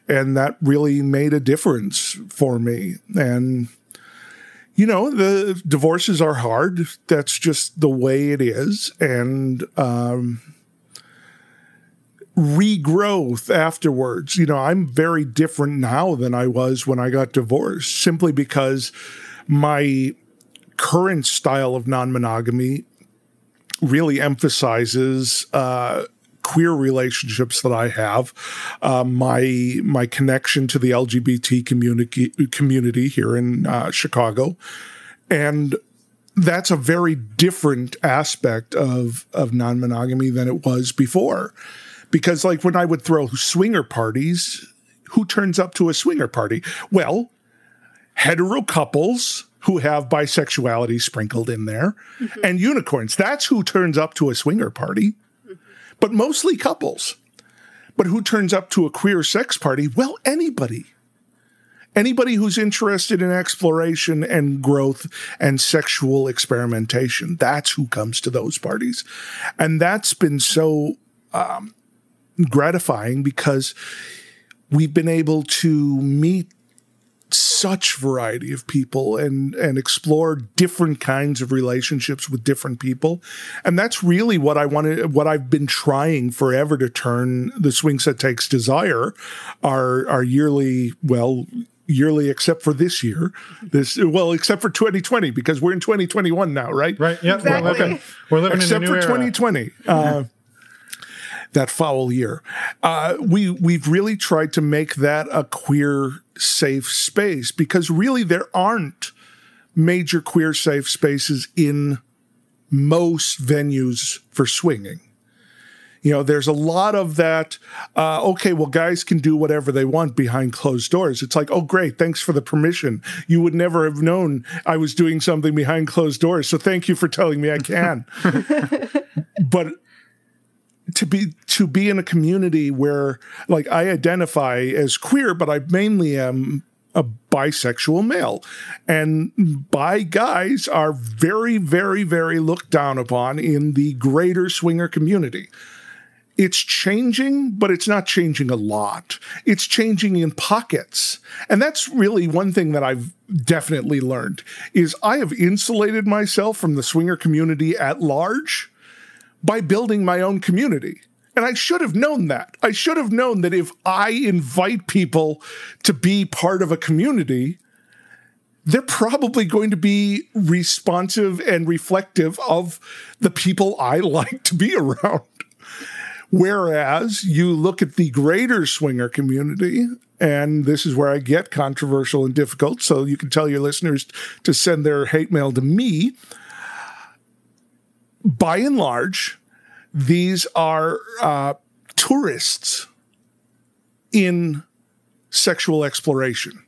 and that really made a difference for me. And you know, the divorces are hard. That's just the way it is, and. Um, regrowth afterwards. You know, I'm very different now than I was when I got divorced simply because my current style of non monogamy really emphasizes uh, queer relationships that I have, uh, my my connection to the LGBT community community here in uh, Chicago, and that's a very different aspect of of non monogamy than it was before. Because, like, when I would throw swinger parties, who turns up to a swinger party? Well, hetero couples who have bisexuality sprinkled in there mm-hmm. and unicorns. That's who turns up to a swinger party, mm-hmm. but mostly couples. But who turns up to a queer sex party? Well, anybody. Anybody who's interested in exploration and growth and sexual experimentation, that's who comes to those parties. And that's been so um, gratifying because we've been able to meet such variety of people and and explore different kinds of relationships with different people and that's really what i wanted what i've been trying forever to turn the swing set takes desire our our yearly well yearly except for this year this well except for 2020 because we're in 2021 now right right yeah exactly. we're living, we're living except for era. 2020 uh, that foul year. Uh, we we've really tried to make that a queer safe space because really there aren't major queer safe spaces in most venues for swinging. You know, there's a lot of that. Uh, okay, well, guys can do whatever they want behind closed doors. It's like, oh, great, thanks for the permission. You would never have known I was doing something behind closed doors. So thank you for telling me I can. [laughs] but to be to be in a community where like I identify as queer, but I mainly am a bisexual male. And bi guys are very, very, very looked down upon in the greater swinger community. It's changing, but it's not changing a lot. It's changing in pockets. And that's really one thing that I've definitely learned is I have insulated myself from the swinger community at large by building my own community. And I should have known that. I should have known that if I invite people to be part of a community, they're probably going to be responsive and reflective of the people I [laughs] like to be around. Whereas you look at the greater swinger community, and this is where I get controversial and difficult, so you can tell your listeners to send their hate mail to me. By and large, these are uh, tourists in sexual exploration.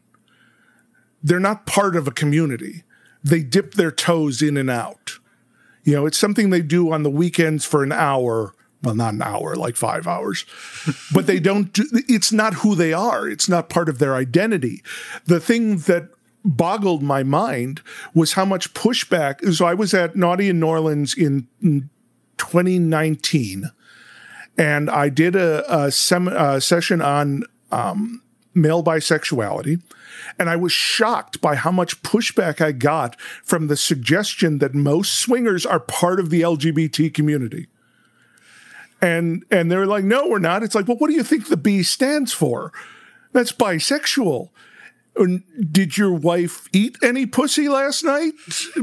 They're not part of a community. They dip their toes in and out. You know, it's something they do on the weekends for an hour. Well, not an hour, like five hours, but they don't do, it's not who they are. It's not part of their identity. The thing that boggled my mind was how much pushback. So I was at Naughty in New Orleans in, in 2019, and I did a, a, sem- a session on um, male bisexuality. And I was shocked by how much pushback I got from the suggestion that most swingers are part of the LGBT community. And and they're like, no, we're not. It's like, well, what do you think the B stands for? That's bisexual. Did your wife eat any pussy last night?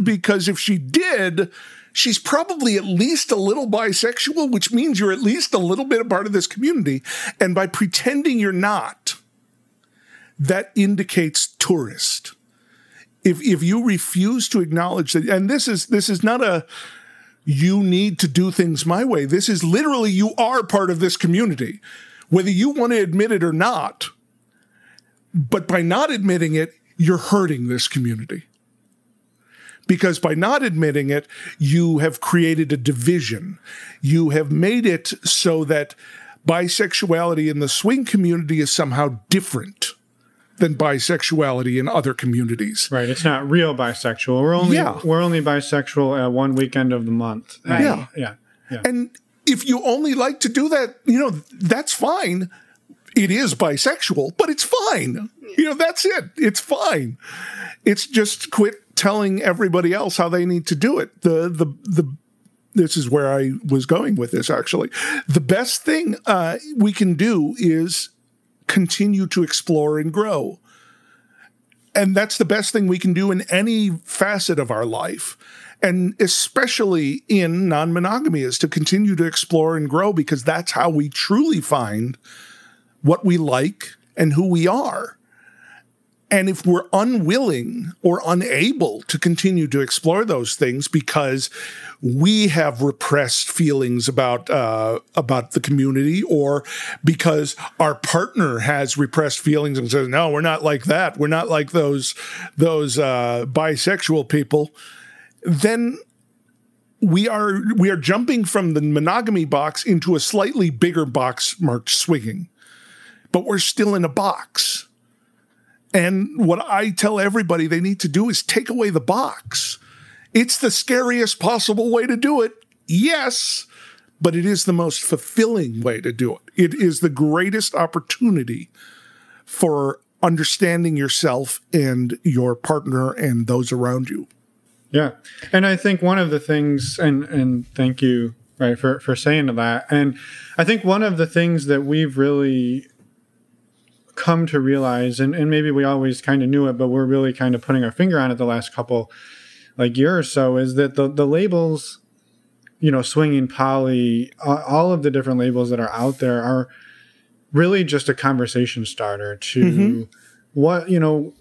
Because if she did, she's probably at least a little bisexual, which means you're at least a little bit a part of this community. And by pretending you're not, that indicates tourist. If if you refuse to acknowledge that, and this is this is not a you need to do things my way. This is literally you are part of this community, whether you want to admit it or not. But by not admitting it, you're hurting this community. Because by not admitting it, you have created a division. You have made it so that bisexuality in the swing community is somehow different than bisexuality in other communities. Right. It's not real bisexual. We're only yeah. we're only bisexual at one weekend of the month. Yeah. Yeah. Yeah. And if you only like to do that, you know, that's fine. It is bisexual, but it's fine. You know, that's it. It's fine. It's just quit telling everybody else how they need to do it. The the the this is where I was going with this actually. The best thing uh, we can do is continue to explore and grow. And that's the best thing we can do in any facet of our life. And especially in non monogamy, is to continue to explore and grow because that's how we truly find what we like and who we are. And if we're unwilling or unable to continue to explore those things because we have repressed feelings about uh, about the community, or because our partner has repressed feelings and says, "No, we're not like that. We're not like those those uh, bisexual people," then we are we are jumping from the monogamy box into a slightly bigger box marked swinging, but we're still in a box and what I tell everybody they need to do is take away the box. It's the scariest possible way to do it. Yes, but it is the most fulfilling way to do it. It is the greatest opportunity for understanding yourself and your partner and those around you. Yeah. And I think one of the things and and thank you right for for saying that. And I think one of the things that we've really come to realize, and, and maybe we always kind of knew it, but we're really kind of putting our finger on it the last couple like year or so, is that the the labels, you know, swinging poly, all of the different labels that are out there are really just a conversation starter to mm-hmm. what you know.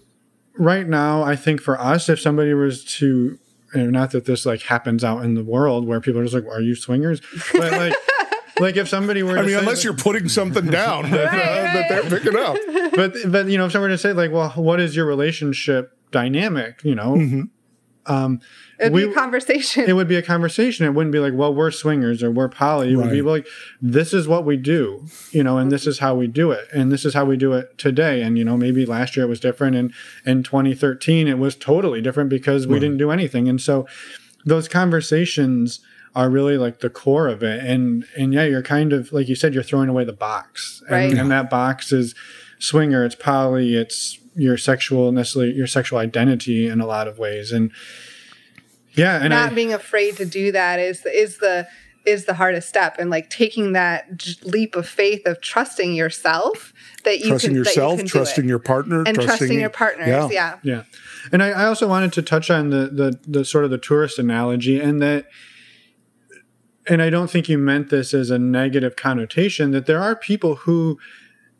Right now, I think for us, if somebody was to and not that this like happens out in the world where people are just like, "Are you swingers?" But like, [laughs] like if somebody were, I mean, unless you're putting something [laughs] down that, uh, that they're picking up. [laughs] But but you know, if someone were to say like, well, what is your relationship dynamic? You know, mm-hmm. um, it'd we, be a conversation. It would be a conversation. It wouldn't be like, well, we're swingers or we're poly. It right. would be like, this is what we do, you know, and this is how we do it, and this is how we do it today. And you know, maybe last year it was different, and in 2013 it was totally different because we right. didn't do anything. And so, those conversations are really like the core of it. And and yeah, you're kind of like you said, you're throwing away the box, and, right. and that box is swinger, it's poly, it's your sexual necessarily your sexual identity in a lot of ways, and yeah, and not I, being afraid to do that is is the is the hardest step and like taking that j- leap of faith of trusting yourself that you trusting can yourself, that you can do trusting it. your partner, and trusting your partners Yeah. yeah, Yeah. And I, I also wanted to touch on the, the the sort of the tourist analogy and that and I don't think you meant this as a negative connotation that there are people who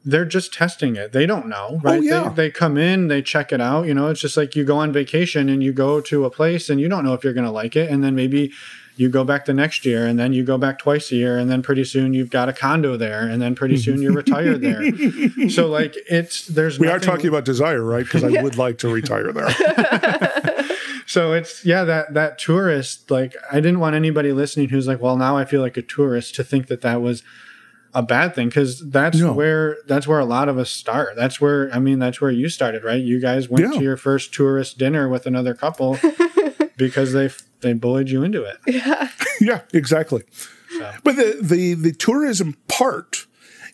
they're just testing it. They don't know, oh, right? Oh, yeah. they, they come in, they check it out. You know, it's just like you go on vacation and you go to a place and you don't know if you're going to like it. And then maybe you go back the next year and then you go back twice a year. And then pretty soon you've got a condo there. And then pretty soon you're retired there. [laughs] So, like, it's there's We are talking about desire, right? Because I [laughs] would like to retire there. [laughs] So it's yeah that that tourist like I didn't want anybody listening who's like well now I feel like a tourist to think that that was a bad thing because that's No. where that's where a lot of us start. That's where I mean that's where you started, right? You guys went Yeah. to your first tourist dinner with another couple [laughs] because they they bullied you into it. [laughs] yeah, [laughs] Yeah, exactly. So. But the, the the tourism part,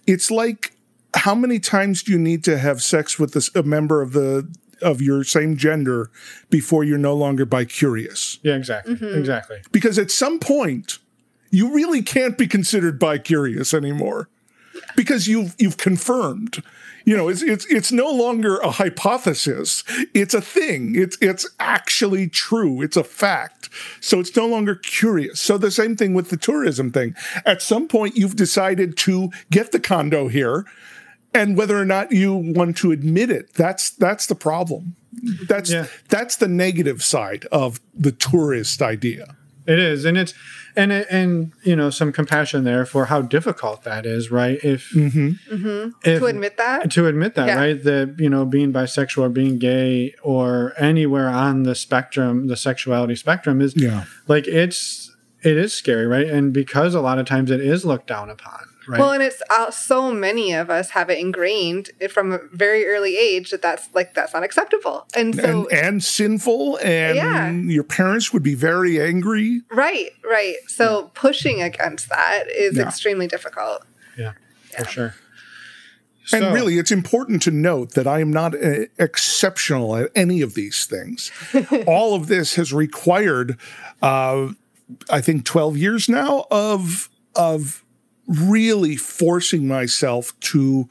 it's like how many times do you need to have sex with this, a member of the of your same gender before you're no longer bi curious? Yeah, exactly, mm-hmm. exactly. Because at some point, you really can't be considered bi curious anymore, because you've you've confirmed. You know, it's it's it's no longer a hypothesis. It's a thing. It's it's actually true. It's a fact. So it's no longer curious. So the same thing with the tourism thing. At some point, you've decided to get the condo here, and whether or not you want to admit it, that's that's the problem. That's Yeah. that's the negative side of the tourist idea. It is, and it's and it, and you know some compassion there for how difficult that is, right? If, mm-hmm. Mm-hmm. if to admit that to admit that Yeah. right that you know being bisexual or being gay or anywhere on the spectrum the sexuality spectrum is Yeah. like it's it is scary right and because a lot of times it is looked down upon right Well, and it's uh, so many of us have it ingrained from a very early age that that's like that's not acceptable, and so and, and sinful, and Yeah. your parents would be very angry. right, right. So pushing against that is Yeah. extremely difficult. yeah for sure And So- really, it's important to note that I am not uh, exceptional at any of these things. [laughs] All of this has required, uh, I think, twelve years now of of really forcing myself to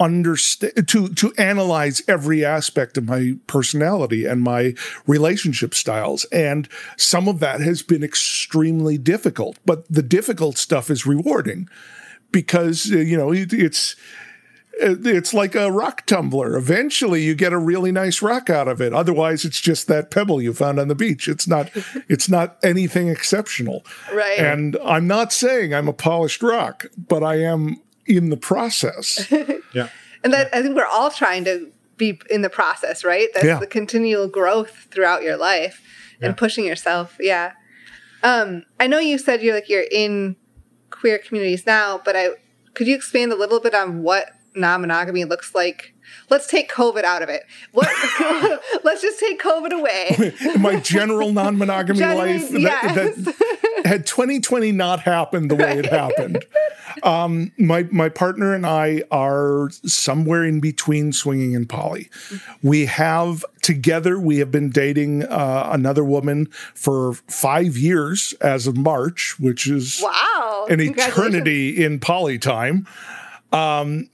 understand to to analyze every aspect of my personality and my relationship styles. And some of that has been extremely difficult but the difficult stuff is rewarding because uh, you know it, it's it's like a rock tumbler. Eventually, you get a really nice rock out of it. Otherwise, it's just that pebble you found on the beach. It's not. [laughs] it's not anything exceptional. Right. And I'm not saying I'm a polished rock, but I am in the process. [laughs] yeah And that I think we're all trying to be in the process, right? That's Yeah. the continual growth throughout your life Yeah. and pushing yourself. Yeah. Um, I know you said you're like you're in queer communities now, but I could you expand a little bit on what non-monogamy looks like? Let's take COVID out of it. What? [laughs] let's just take COVID away. [laughs] My general non-monogamy Generally, life. yes. that- [laughs] had 2020 not happened the way it happened, um, my my partner and I are somewhere in between swinging and poly. We have together we have been dating uh, another woman for five years as of March, which is wow. an eternity in poly time. Um,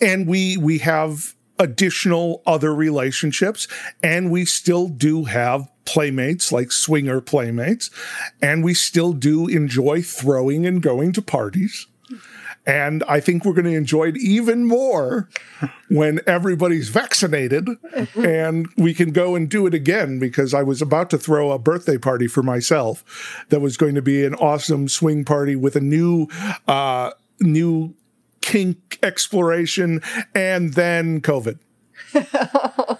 and we we have additional other relationships, and we still do have playmates like swinger playmates, and we still do enjoy throwing and going to parties. And I think we're going to enjoy it even more when everybody's vaccinated [laughs] and we can go and do it again because I was about to throw a birthday party for myself that was going to be an awesome swing party with a new uh new kink exploration and then COVID. [laughs] but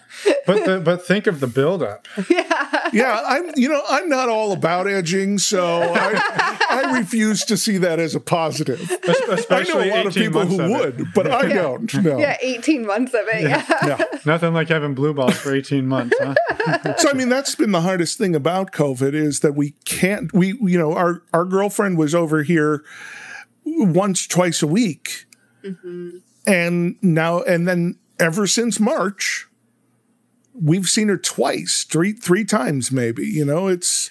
the, but think of the buildup Yeah, yeah. I'm you know, I'm not all about edging, so I, I refuse to see that as a positive. I know a lot of people who of it. would, but I don't. No. Yeah, 18 months of it. Yeah. Yeah. [laughs] nothing like having blue balls for 18 months huh So I mean, that's been the hardest thing about COVID is that we can't. We you know our our girlfriend was over here once twice a week, Mm-hmm. and now and then ever since March, we've seen her twice, three three times maybe. You know, it's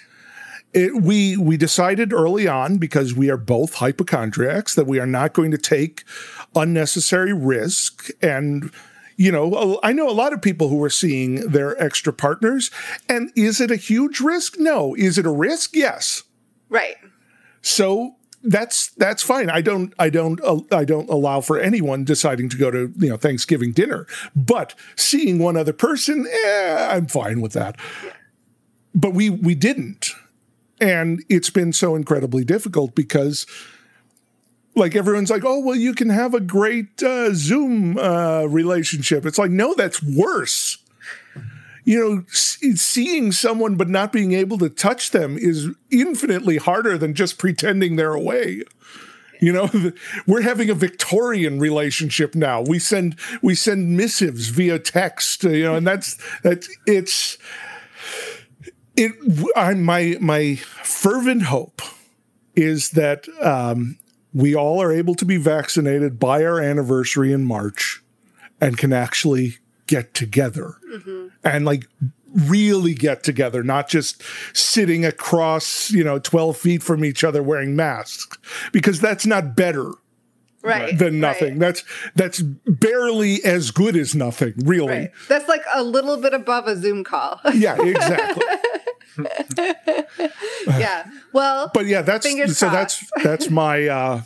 it, we we decided early on because we are both hypochondriacs that we are not going to take unnecessary risk. And you know i know a lot of people who are seeing their extra partners. And is it a huge risk? No. Is it a risk? Yes. Right. so that's that's fine. I don't i don't uh, i don't allow for anyone deciding to go to you know thanksgiving dinner. But seeing one other person eh, i'm fine with that. But we we didn't. And it's been so incredibly difficult because like everyone's like oh well you can have a great uh, zoom uh, relationship. It's like no that's worse you know seeing someone but not being able to touch them is infinitely harder than just pretending they're away. You know [laughs] we're having a victorian relationship now. We send we send missives via text you know and that's that's it's it I, my my fervent hope is that um, we all are able to be vaccinated by our anniversary in March and can actually get together and like really get together, not just sitting across, you know, 12 feet from each other wearing masks, because that's not better Right. than nothing. Right. That's that's barely as good as nothing, really. Right. That's like a little bit above a Zoom call. [laughs] Yeah, exactly. [laughs] yeah. Well, but yeah, that's so that's that's my uh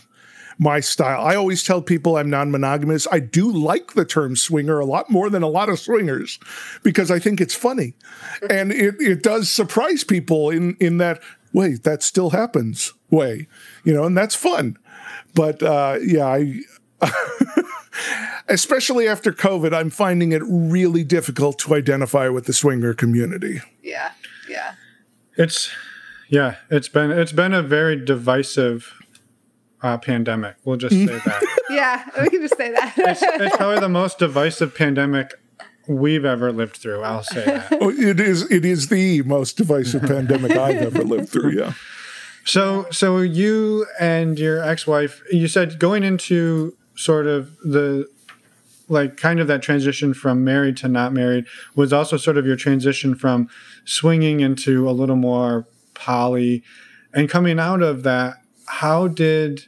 my style. I always tell people I'm non-monogamous. I do like the term swinger a lot more than a lot of swingers because I think it's funny. and it it does surprise people in in that wait, that still happens way. You know, and that's fun. But uh yeah, I [laughs] especially after COVID, I'm finding it really difficult to identify with the swinger community. yeah. Yeah. It's yeah, it's been it's been a very divisive uh, pandemic. We'll just say that. [laughs] Yeah. We can just say that. [laughs] It's, it's probably the most divisive pandemic we've ever lived through. I'll say that. [laughs] Oh, it is it is the most divisive pandemic I've ever lived through. Yeah. So, so you and your ex-wife, you said going into sort of the like kind of that transition from married to not married was also sort of your transition from swinging into a little more poly and coming out of that how did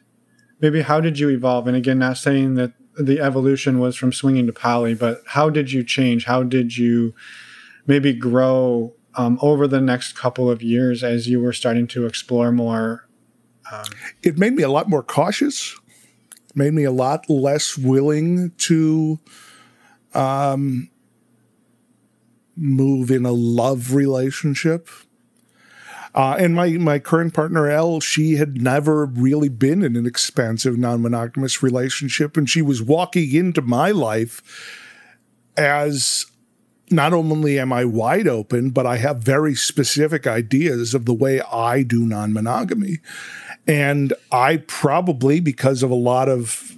maybe how did you evolve and again not saying that the evolution was from swinging to poly but how did you change how did you maybe grow um, over the next couple of years as you were starting to explore more It made me a lot more cautious. Made me a lot less willing to um, move in a love relationship. Uh, and my my current partner Elle, she had never really been in an expansive non-monogamous relationship, and she was walking into my life as not only am I wide open, but I have very specific ideas of the way I do non-monogamy. And I probably, because of a lot of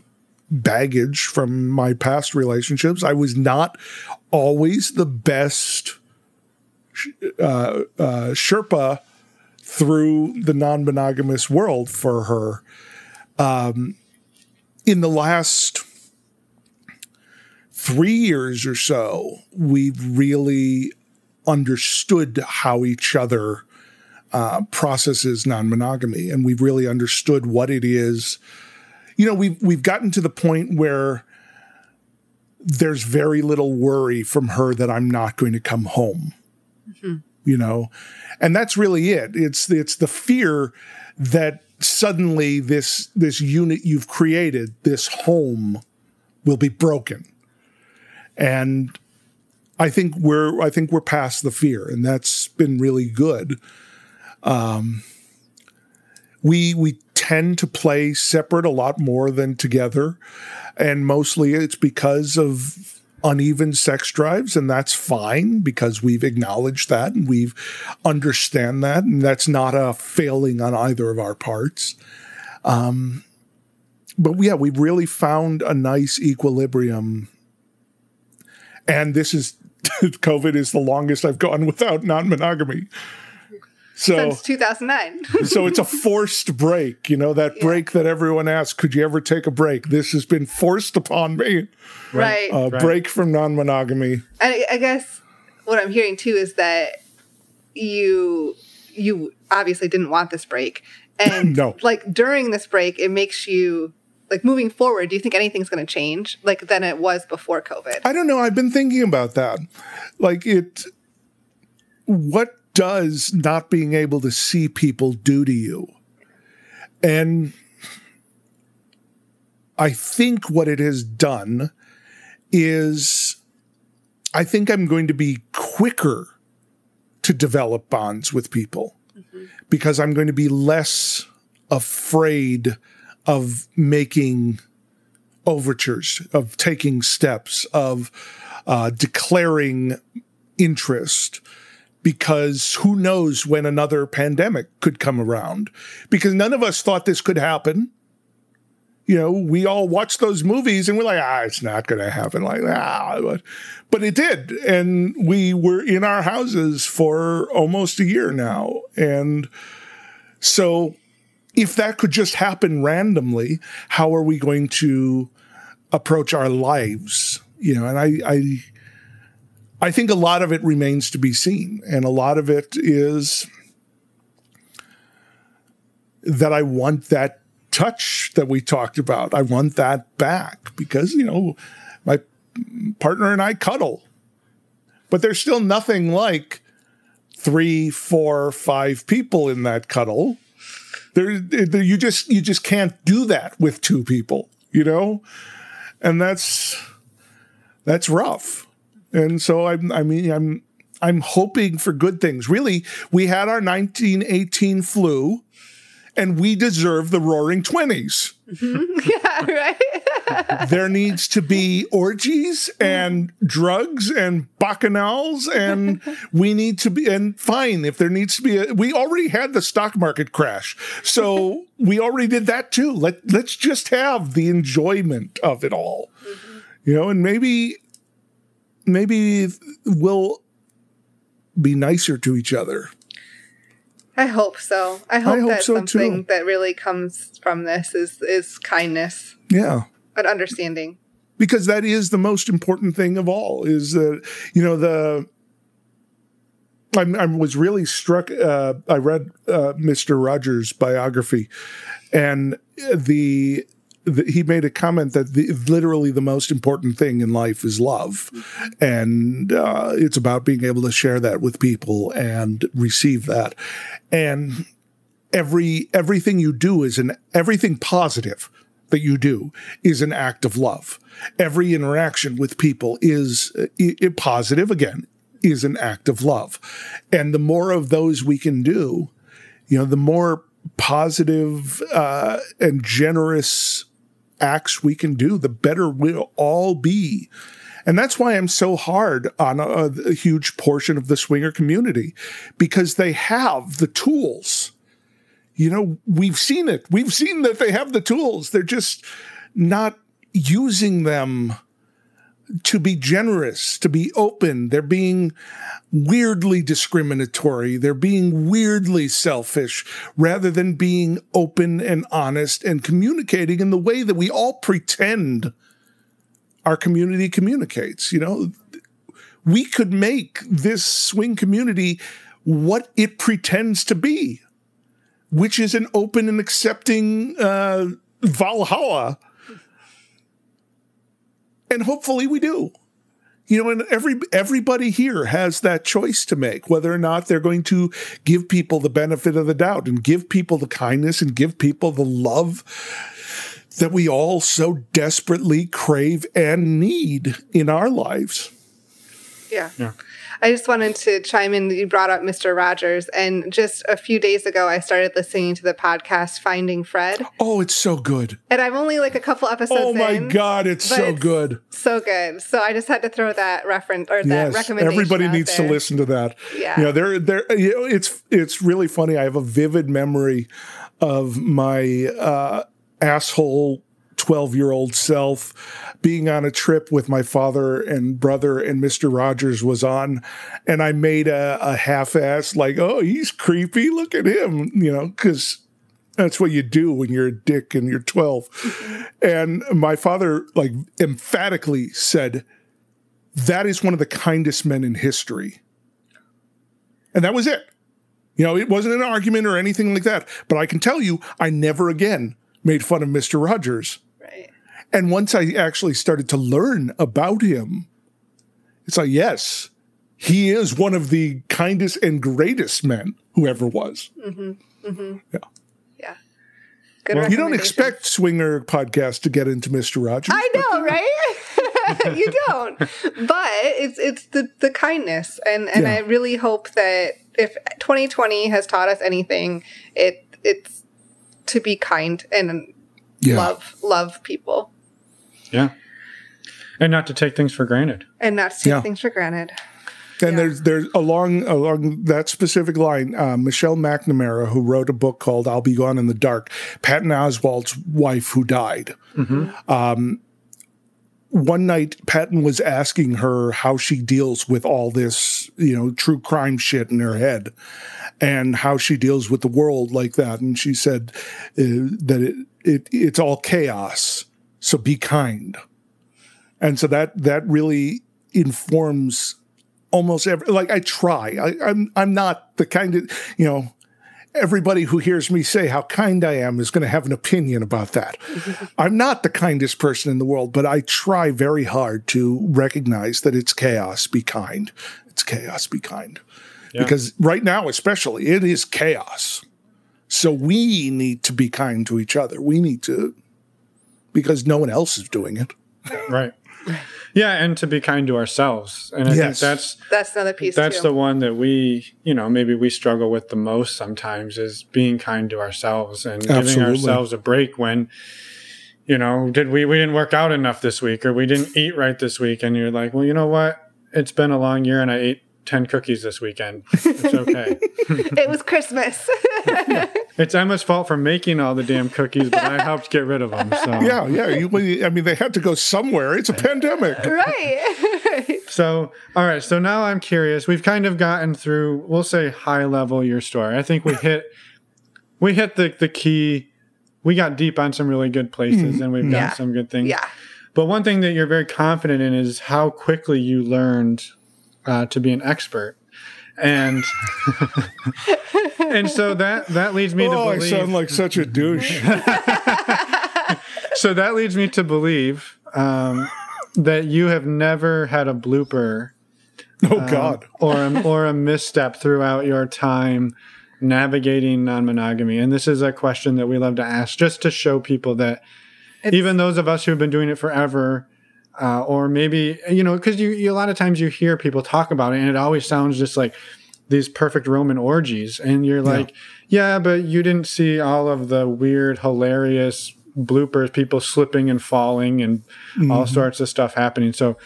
baggage from my past relationships, I was not always the best uh, uh, Sherpa through the non monogamous world for her. Um, in the last three years or so, we've really understood how each other uh, processes non-monogamy, and we've really understood what it is. You know, we've we've gotten to the point where there's very little worry from her that I'm not going to come home. You know, and that's really it. It's it's the fear that suddenly this this unit you've created, this home, will be broken, and I think we're I think we're past the fear, and that's been really good. Um, we we tend to play separate a lot more than together, and mostly it's because of uneven sex drives, and that's fine because we've acknowledged that and we've understand that, and that's not a failing on either of our parts. Um, but yeah, we've really found a nice equilibrium, and this is [laughs] COVID is the longest I've gone [laughs] without non-monogamy. So Since 2009. [laughs] so it's a forced break, you know, that break that everyone asks, could you ever take a break? This has been forced upon me. right. A Right. break from non-monogamy. And I, I guess what I'm hearing too is that you you obviously didn't want this break. And [laughs] No. like during this break, it makes you like moving forward, do you think anything's going to change like than it was before COVID? I don't know. I've been thinking about that. Like it what does not being able to see people do to you? And I think what it has done is I think I'm going to be quicker to develop bonds with people because I'm going to be less afraid of making overtures, of taking steps, of uh, declaring interest, because who knows when another pandemic could come around? Because none of us thought this could happen. You know, we all watched those movies and we're like, ah, it's not going to happen like. But, but it did. And we were in our houses for almost a year now. And so if that could just happen randomly, how are we going to approach our lives? You know, and I, I, I think a lot of it remains to be seen, and a lot of it is that I want that touch that we talked about. I want that back because you know my partner and I cuddle, but there's still nothing like three, four, five people in that cuddle. There, there you just you just can't do that with two people you know? And that's that's rough and so i'm i mean i'm i'm hoping for good things. Really we had our 1918 flu and we deserve the roaring 20s [laughs] yeah, right. [laughs] there needs to be orgies and drugs and bacchanals and [laughs] we need to be and fine if there needs to be a we already had the stock market crash. So we already did that too. Let let's just have the enjoyment of it all. Mm-hmm. You know and maybe maybe we'll be nicer to each other I hope so. I hope, hope that so, something too. that really comes from this is is kindness yeah and understanding. because that is the most important thing of all is that you know the I, I was really struck uh, i read uh, mr rogers biography and the, he made a comment that the, literally the most important thing in life is love and uh, it's about being able to share that with people and receive that and every everything you do is an everything positive that you do is an act of love. Every interaction with people is i- positive again is an act of love. And the more of those we can do, you know, the more positive uh, and generous acts we can do, the better we'll all be. And that's why I'm so hard on a, a huge portion of the swinger community because they have the tools you know, we've seen it. We've seen that they have the tools. They're just not using them to be generous, to be open. They're being weirdly discriminatory. They're being weirdly selfish rather than being open and honest and communicating in the way that we all pretend our community communicates. You know, we could make this swing community what it pretends to be which is an open and accepting uh, Valhalla. And hopefully we do. You know, and every everybody here has that choice to make whether or not they're going to give people the benefit of the doubt and give people the kindness and give people the love that we all so desperately crave and need in our lives. Yeah. I just wanted to chime in. You brought up Mr. Rogers, and just a few days ago, I started listening to the podcast Finding Fred, Oh, it's so good. and I'm only like a couple episodes. Oh my in, God, it's so it's good. so good. So I just had to throw that reference or that Yes, recommendation. everybody needs to listen to that. Yeah. you know, they're they're you know, it's it's really funny. I have a vivid memory of my uh, asshole twelve year old self being on a trip with my father and brother, and Mister Rogers was on, and I made a, a half ass like, "Oh, he's creepy. Look at him," you know, because that's what you do when you're a dick and you're 12. Mm-hmm. And my father, like, emphatically said, That is one of the kindest men in history. And that was it. You know, it wasn't an argument or anything like that. But I can tell you, I never again made fun of Mr. Rogers. And once I actually started to learn about him, it's like, yes, he is one of the kindest and greatest men who ever was. Mm-hmm. Mm-hmm. Yeah. Good Well, You don't expect Swinger podcast to get into Mr. Rogers. I know, right? [laughs] you don't. But it's it's the the kindness and and Yeah. I really hope that if 2020 has taught us anything, it it's to be kind and yeah. love love people Yeah. And not to take things for granted. and not to take Yeah. things for granted. And Yeah. there's there's along along that specific line, uh, Michelle McNamara, who wrote a book called "I'll Be Gone in the Dark," Patton Oswalt's wife, who died. Um, one night, Patton was asking her how she deals with all this, you know, true crime shit in her head, and how she deals with the world like that. And she said uh, that it, it it's all chaos, so be kind. And so that that really informs almost every like I try. I, I'm I'm not the kind of you know everybody who hears me say how kind I am is going to have an opinion about that. [laughs] I'm not the kindest person in the world, but I try very hard to recognize that it's chaos. Be kind. It's chaos. Be kind. Yeah. Because right now, especially, it is chaos. So we need to be kind to each other. We need to, because no one else is doing it. Right. Yeah, and to be kind to ourselves. And I Yes. think that's That's another piece that's too. the one that we, you know, maybe we struggle with the most sometimes is being kind to ourselves and giving ourselves a break when you know, did we we didn't work out enough this week or we didn't eat right this week and you're like, "Well, you know what? It's been a long year and I ate 10 cookies this weekend. [laughs] It's okay." it was Christmas. [laughs] it's Emma's fault for making all the damn cookies, but I helped get rid of them. So Yeah, yeah. You, I mean, they had to go somewhere. It's a pandemic. right. [laughs] So, all right. So now I'm curious. We've kind of gotten through, we'll say high level your story. I think we hit, we hit the, the key. We got deep on some really good places and we've mm-hmm. done some good things. yeah. But one thing that you're very confident in is how quickly you learned uh, to be an expert. And and so that that leads me to believe Oh, I sound like such a douche. [laughs] so that leads me to believe um, that you have never had a blooper Oh um, God. or a, or a misstep throughout your time navigating non-monogamy and this is a question that we love to ask just to show people that It's- even those of us who have been doing it forever uh, or maybe you know because you, you a lot of times you hear people talk about it and it always sounds just like these perfect roman orgies and you're like yeah but you didn't see all of the weird hilarious bloopers people slipping and falling and all sorts of stuff happening. So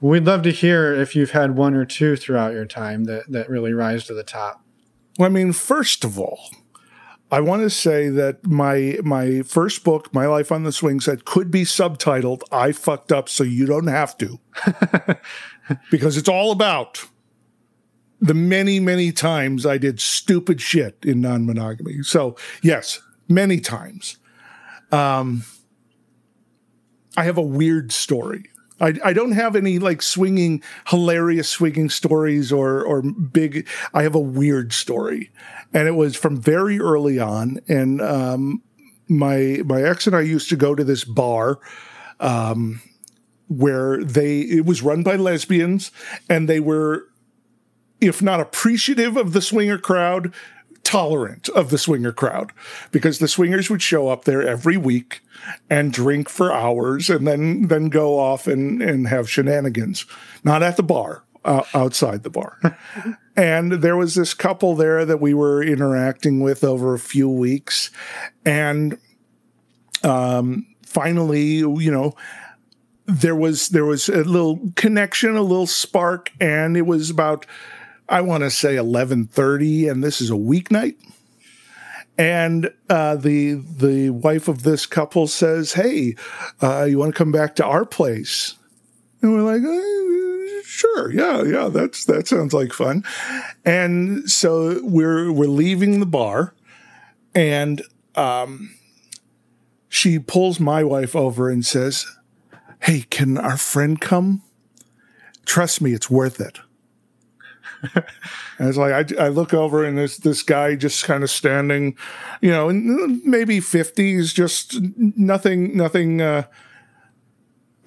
we'd love to hear if you've had one or two throughout your time that that really rise to the top. Well, I mean, first of all, I want to say that my my first book, My Life on the Swing, Set, could be subtitled "I fucked up, so you don't have to," [laughs] because it's all about the many many times I did stupid shit in non monogamy. So yes, many times. Um, I have a weird story. I, I don't have any like swinging, hilarious swinging stories or or big. I have a weird story, and it was from very early on. And um, my my ex and I used to go to this bar, um, where they it was run by lesbians, and they were, if not appreciative of the swinger crowd, tolerant of the swinger crowd. Because the swingers would show up there every week and drink for hours and then then go off and and have shenanigans. Not at the bar uh, outside the bar and there was this couple there that we were interacting with over a few weeks and um finally you know there was there was a little connection a little spark and it was about I want to say 11:30 and this is a weeknight. And uh, the the wife of this couple says, "Hey, uh, you want to come back to our place?" And we're like, "Uh, "Sure, yeah, yeah, that's that sounds like fun." And so we're we're leaving the bar, and um, she pulls my wife over and says, "Hey, can our friend come? Trust me, it's worth it." And it's like I, I look over and there's this guy just kind of standing, you know, in maybe fifties, just nothing, nothing uh,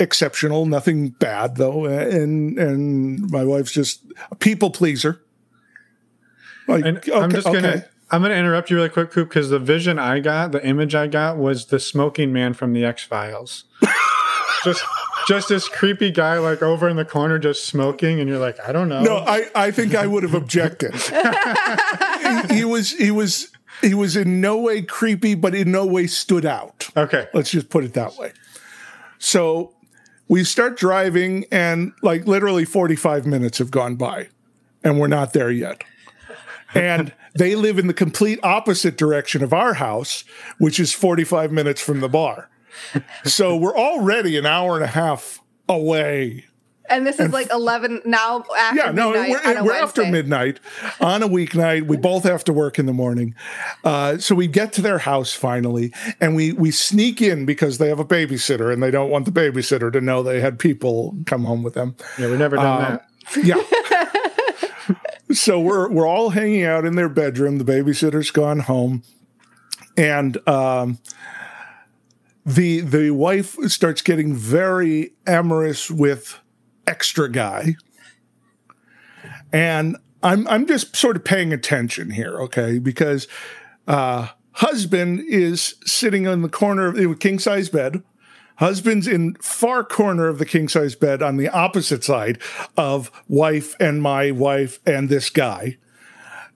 exceptional, nothing bad though. And and my wife's just a people pleaser. Like, And I'm just gonna I'm gonna interrupt you really quick, Coop, because the vision I got, the image I got was the smoking man from the X Files. [laughs] just just this creepy guy like over in the corner just smoking, and you're like, I don't know. No, I, I think I would have objected. [laughs] he, he was he was he was in no way creepy, but in no way stood out. Okay. Let's just put it that way. So we start driving, and like literally 45 minutes have gone by, and we're not there yet. And they live in the complete opposite direction of our house, which is 45 minutes from the bar. So we're already an hour and a half away And this is like 11 now after yeah, no, midnight we're, on a we're after midnight on a weeknight. We both have to work in the morning, uh, so we get to their house finally, and we we sneak in because they have a babysitter, and they don't want the babysitter to know they had people come home with them. Yeah, we've never done Um, that. Yeah. [laughs] so we're we're all hanging out in their bedroom. The babysitter's gone home, and um, the the wife starts getting very amorous with extra guy, and I'm I'm just sort of paying attention here, okay? Because uh, husband is sitting on the corner of the king size bed. Husband's in far corner of the king size bed on the opposite side of wife and my wife and this guy.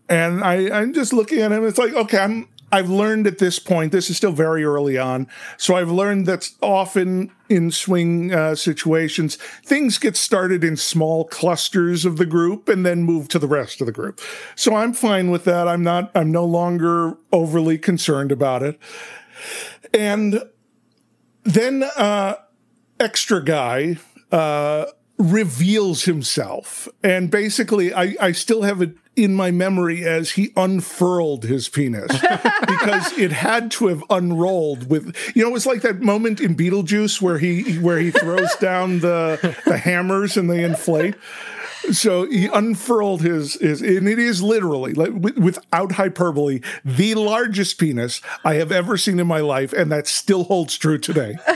And I, I'm just looking at him. It's like, okay, I'm I've learned at this point, this is still very early on. So I've learned that often in swing uh, situations, things get started in small clusters of the group and then move to the rest of the group. So I'm fine with that. I'm not, I'm no longer overly concerned about it. And then uh, extra guy uh, reveals himself, and basically, I, I still have it in my memory as he unfurled his penis [laughs] because it had to have unrolled with you know it was like that moment in Beetlejuice where he where he throws [laughs] down the the hammers and they inflate. So he unfurled his, his and it is literally, like, without hyperbole, the largest penis I have ever seen in my life, and that still holds true today, [laughs]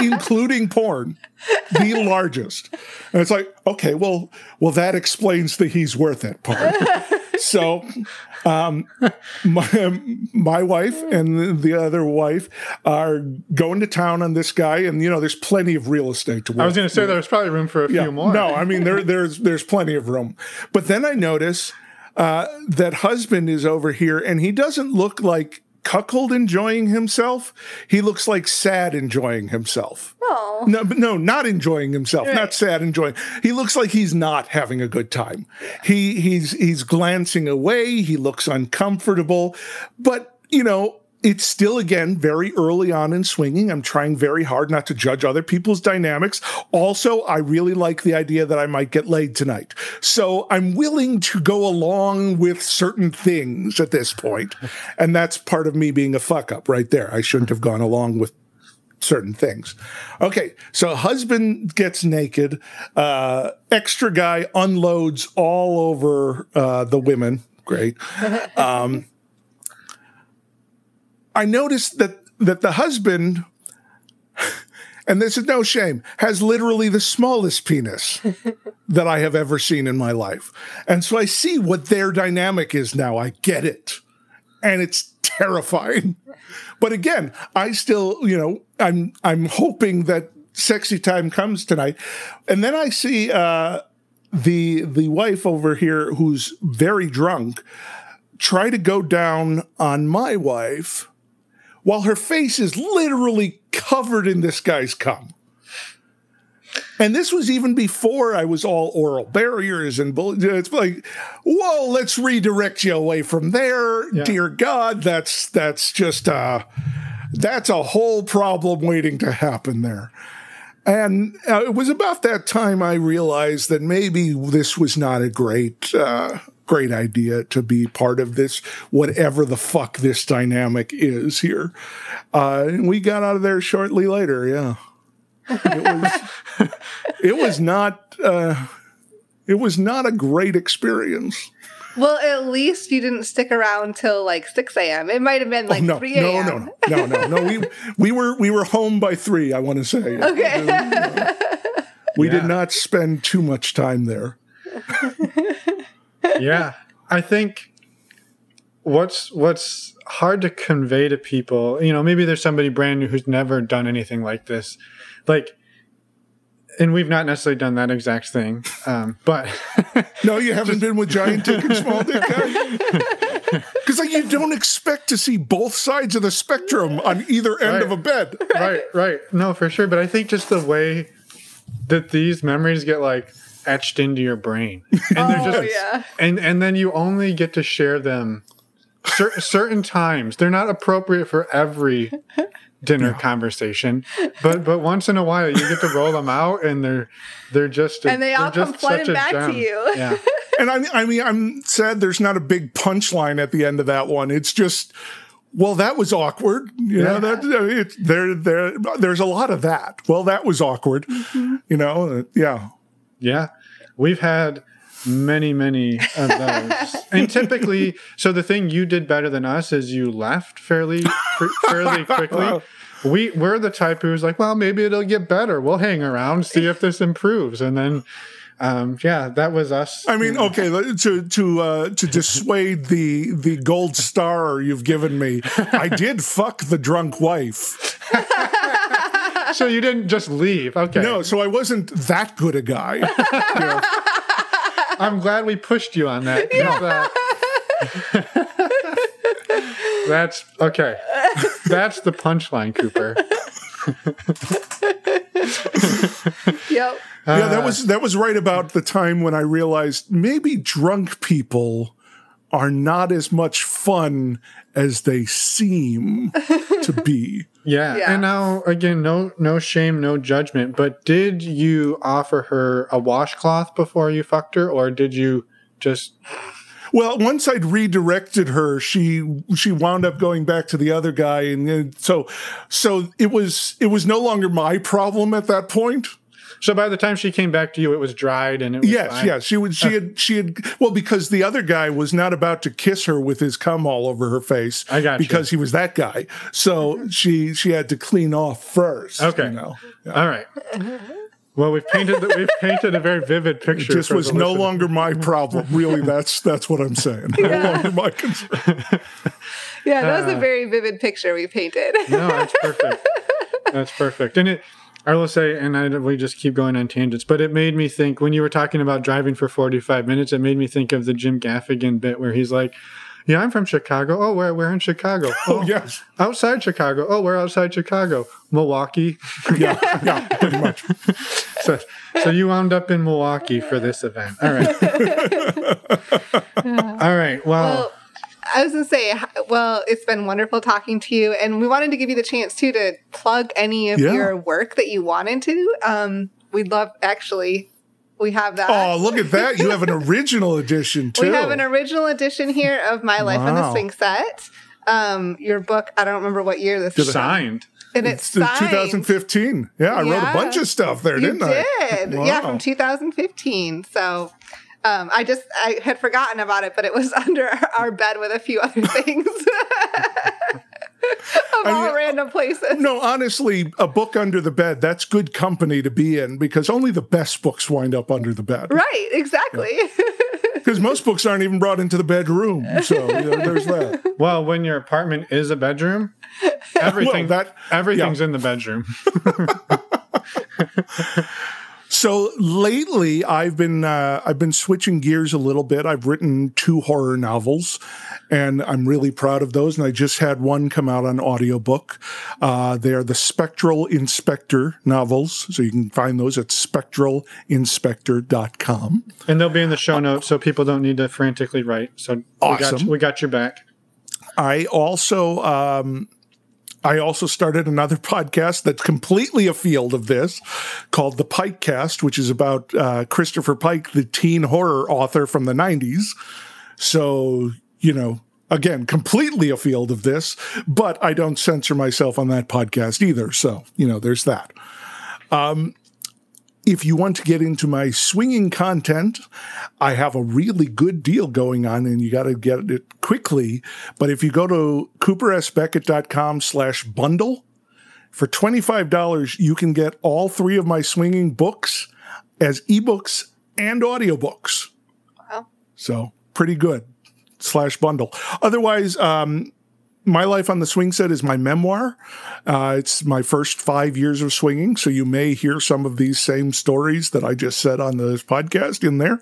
including porn, the largest. And it's like, okay, well, well, that explains the he's worth it part. [laughs] so, um, my my wife and the other wife are going to town on this guy, and you know, there's plenty of real estate to work. I was going to say there's probably room for a few more. No, I mean there [laughs] there's there's plenty of room. But then I notice uh, that husband is over here, and he doesn't look like cuckold enjoying himself. He looks like sad enjoying himself. Oh. No, no, not enjoying himself. Not sad enjoying. He looks like he's not having a good time. He he's he's glancing away. He looks uncomfortable. But you know, it's still again very early on in swinging. I'm trying very hard not to judge other people's dynamics. Also, I really like the idea that I might get laid tonight. So I'm willing to go along with certain things at this. [laughs] And that's part of me being a fuck up right there. I shouldn't have gone along with certain things. Okay, so husband gets naked, uh, extra guy unloads all over uh, the women. Great. Um, I noticed that that the husband, [laughs] and this is no shame, has literally the smallest penis [laughs] that I have ever seen in my life, and so I see what their dynamic is now. I get it, and it's terrifying. But again, I still, you know, I'm I'm hoping that sexy time comes tonight, and then I see uh, the the wife over here who's very drunk try to go down on my wife while her face is literally covered in this guy's cum. And this was even before I was all oral barriers and bull- it's like, whoa, let's redirect you away from there. Yeah. Dear God, that's that's just uh that's a whole problem waiting to happen there. And uh, it was about that time I realized that maybe this was not a great, uh, great idea to be part of this, whatever the fuck this dynamic is here. Uh, and we got out of there shortly later. Yeah, it was, [laughs] it was not. Uh, It was not a great experience. Well, at least you didn't stick around till like 6 a.m. It might have been like oh, no, 3 no, a.m. no, no, no, no. We we were we were home by three. I want to say. [laughs] Okay. We Yeah. did not spend too much time there. [laughs] yeah i think what's what's hard to convey to people you know maybe there's somebody brand new who's never done anything like this like and we've not necessarily done that exact thing um, but [laughs] No, you haven't been with giant dick and small dick. Because [laughs] like you don't expect to see both sides of the spectrum on either end Right. of a bed. right right no for sure but i think just the way that these memories get like etched into your brain [laughs] and they're oh, just yeah. and and then you only get to share them cer- [laughs] certain times they're not appropriate for every dinner conversation but but once in a while you get to roll them out and they're they're just a- And they all come flooding such a back to you. yeah [laughs] And I, I mean, I'm sad there's not a big punchline at the end of that one. It's just, well, that was awkward. You know, Yeah. that it, there, there, there's a lot of that. Well, that was awkward. You know, uh, yeah. Yeah, we've had many, many of [laughs] those, and typically, so the thing you did better than us is you left fairly, fairly [laughs] quickly. We we're the type who's like, well, maybe it'll get better. We'll hang around, see if this improves, and then, um, yeah, that was us. I mean, okay, to to uh, to dissuade the the gold star you've given me, I did fuck the drunk wife. [laughs] so you didn't just leave. Okay, No, so I wasn't that good a guy. [laughs] You know, I'm glad we pushed you on that. 'cause, uh, [laughs] That's okay. That's the punchline, Cooper. [laughs] Yep. yeah, that was that was right about the time when I realized maybe drunk people are not as much fun as they seem to [laughs] be. Yeah. Yeah. And now again, no no shame, no judgment. But did you offer her a washcloth before you fucked her, or did you just Well, once I'd redirected her, she she wound up going back to the other guy, and then- so so it was it was no longer my problem at that point. So by the time she came back to you, it was dried and it was Yes, fine? yes, she would she had she had well because the other guy was not about to kiss her with his cum all over her face. I got you. because he was that guy. So she she had to clean off first. Okay. you know. Yeah. All right. Well, we've painted the, we've painted a very vivid It picture. just for was no listener. longer my problem. Really, that's that's what I'm saying. No longer my concern. [laughs] Yeah, that was Uh, a very vivid picture we painted. No, that's perfect. [laughs] That's perfect. And it, I will say, and I, we just keep going on tangents, but it made me think when you were talking about driving for 45 minutes, it made me think of the Jim Gaffigan bit where he's like, yeah, I'm from Chicago. Oh, where? We're in Chicago. [laughs] Oh yes, oh, Outside Chicago. Oh, we're outside Chicago. Milwaukee. [laughs] yeah, yeah, pretty much. So, so you wound up in Milwaukee for this event. All right. [laughs] All right. Well, Well, I was gonna say, well, it's been wonderful talking to you, and we wanted to give you the chance too to plug any of Yeah. your work that you wanted to. Um, we'd love, actually, we have that. Oh, look at that! You have an [laughs] original edition too. we have an original edition here of My Life on the Wow. Swing Set. Um, your book, I don't remember what year this is, signed. and it's, It's 2015. Yeah, I wrote a bunch of stuff there, You didn't I? did, yeah, from 2015. So. Um, I just I had forgotten about it, but it was [laughs] under our bed with a few other [laughs] things [laughs] of all mean, random places. No, honestly, a book under the bed, that's good company to be in because only the best books wind up under the bed. Right, exactly. Because most books aren't even brought into the bedroom. So you know, there's that. Well, when your apartment is a bedroom, everything that- everything's in the bedroom. So lately, I've been uh, I've been switching gears a little bit. I've written two horror novels, and I'm really proud of those. And I just had one come out on audiobook. Uh, they are the Spectral Inspector novels, so you can find those at spectralinspector.com. And they'll be in the show notes, so people don't need to frantically write. So we got Awesome. you, we got your back. I also um, I also started another [laughs] podcast that's completely afield of this, called the Pikecast, which is about uh, Christopher Pike, the teen horror author from the '90s. So you know, again, completely afield of this, but I don't censor myself on that podcast either. So you know, there's that. Um, if you want to get into my swinging content, I have a really good deal going on and you got to get it quickly. But if you go to coopersbeckett.com slash bundle, for $25, you can get all three of my swinging books as ebooks and audiobooks. Wow. So pretty good slash bundle. Otherwise, um, my life on the swing set is my memoir. Uh, it's my first five years of swinging, so you may hear some of these same stories that I just said on this podcast in there.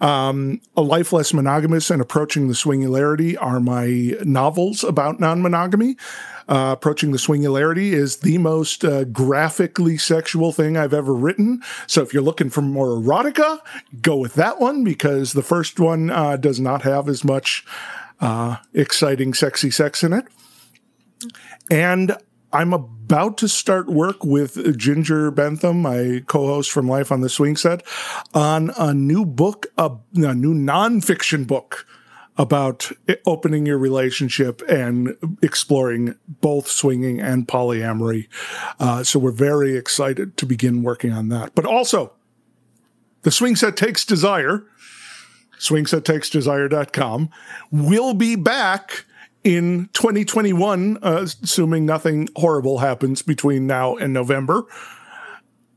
Um, a Life Less Monogamous and Approaching the Swingularity are my novels about non monogamy. Uh, Approaching the Swingularity is the most uh, graphically sexual thing I've ever written. So if you're looking for more erotica, go with that one because the first one uh, does not have as much uh, exciting, sexy sex in it. And I'm about to start work with Ginger Bentham, my co-host from Life on the Swing Set, on a new book, a, a new nonfiction book about opening your relationship and exploring both swinging and polyamory. Uh, so we're very excited to begin working on that. But also, the swing set takes desire swingsettakesdesire.com. We'll be back in 2021, uh, assuming nothing horrible happens between now and November.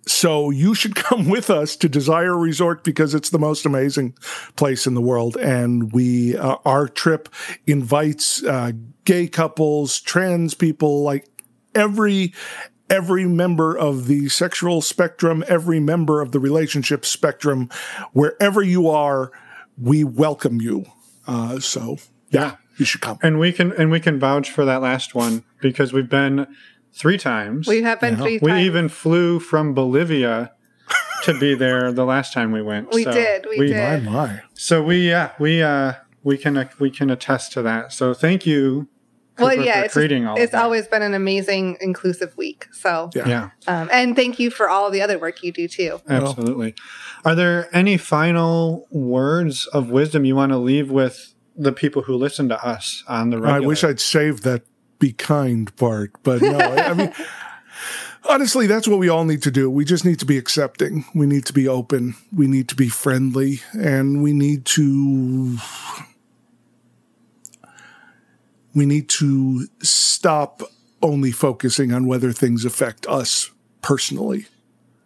So you should [laughs] come with us to Desire Resort because it's the most amazing place in the world, and we uh, our trip invites uh, gay couples, trans people, like every every member of the sexual spectrum, every member of the relationship spectrum, wherever you are we welcome you. Uh, so yeah, you should come. And we can and we can vouch for that last one because we've been three times. We have been Yeah. three We times. even flew from Bolivia to be there the last time we went. We So did, we My did. my. So we yeah we uh we can uh, we can attest to that. So thank you. Well, Cooper, yeah, for it's, creating all. it's always been an amazing, inclusive week. So, Yeah. yeah. um, and thank you for all the other work you do too. Absolutely. Are there any final words of wisdom you want to leave with the people who listen to us on the I wish I'd saved that be kind part, but no, I I mean, [laughs] honestly, that's what we all need to do. We just need to be accepting. We need to be open. We need to be friendly, and we need to. We need to stop only focusing on whether things affect us personally.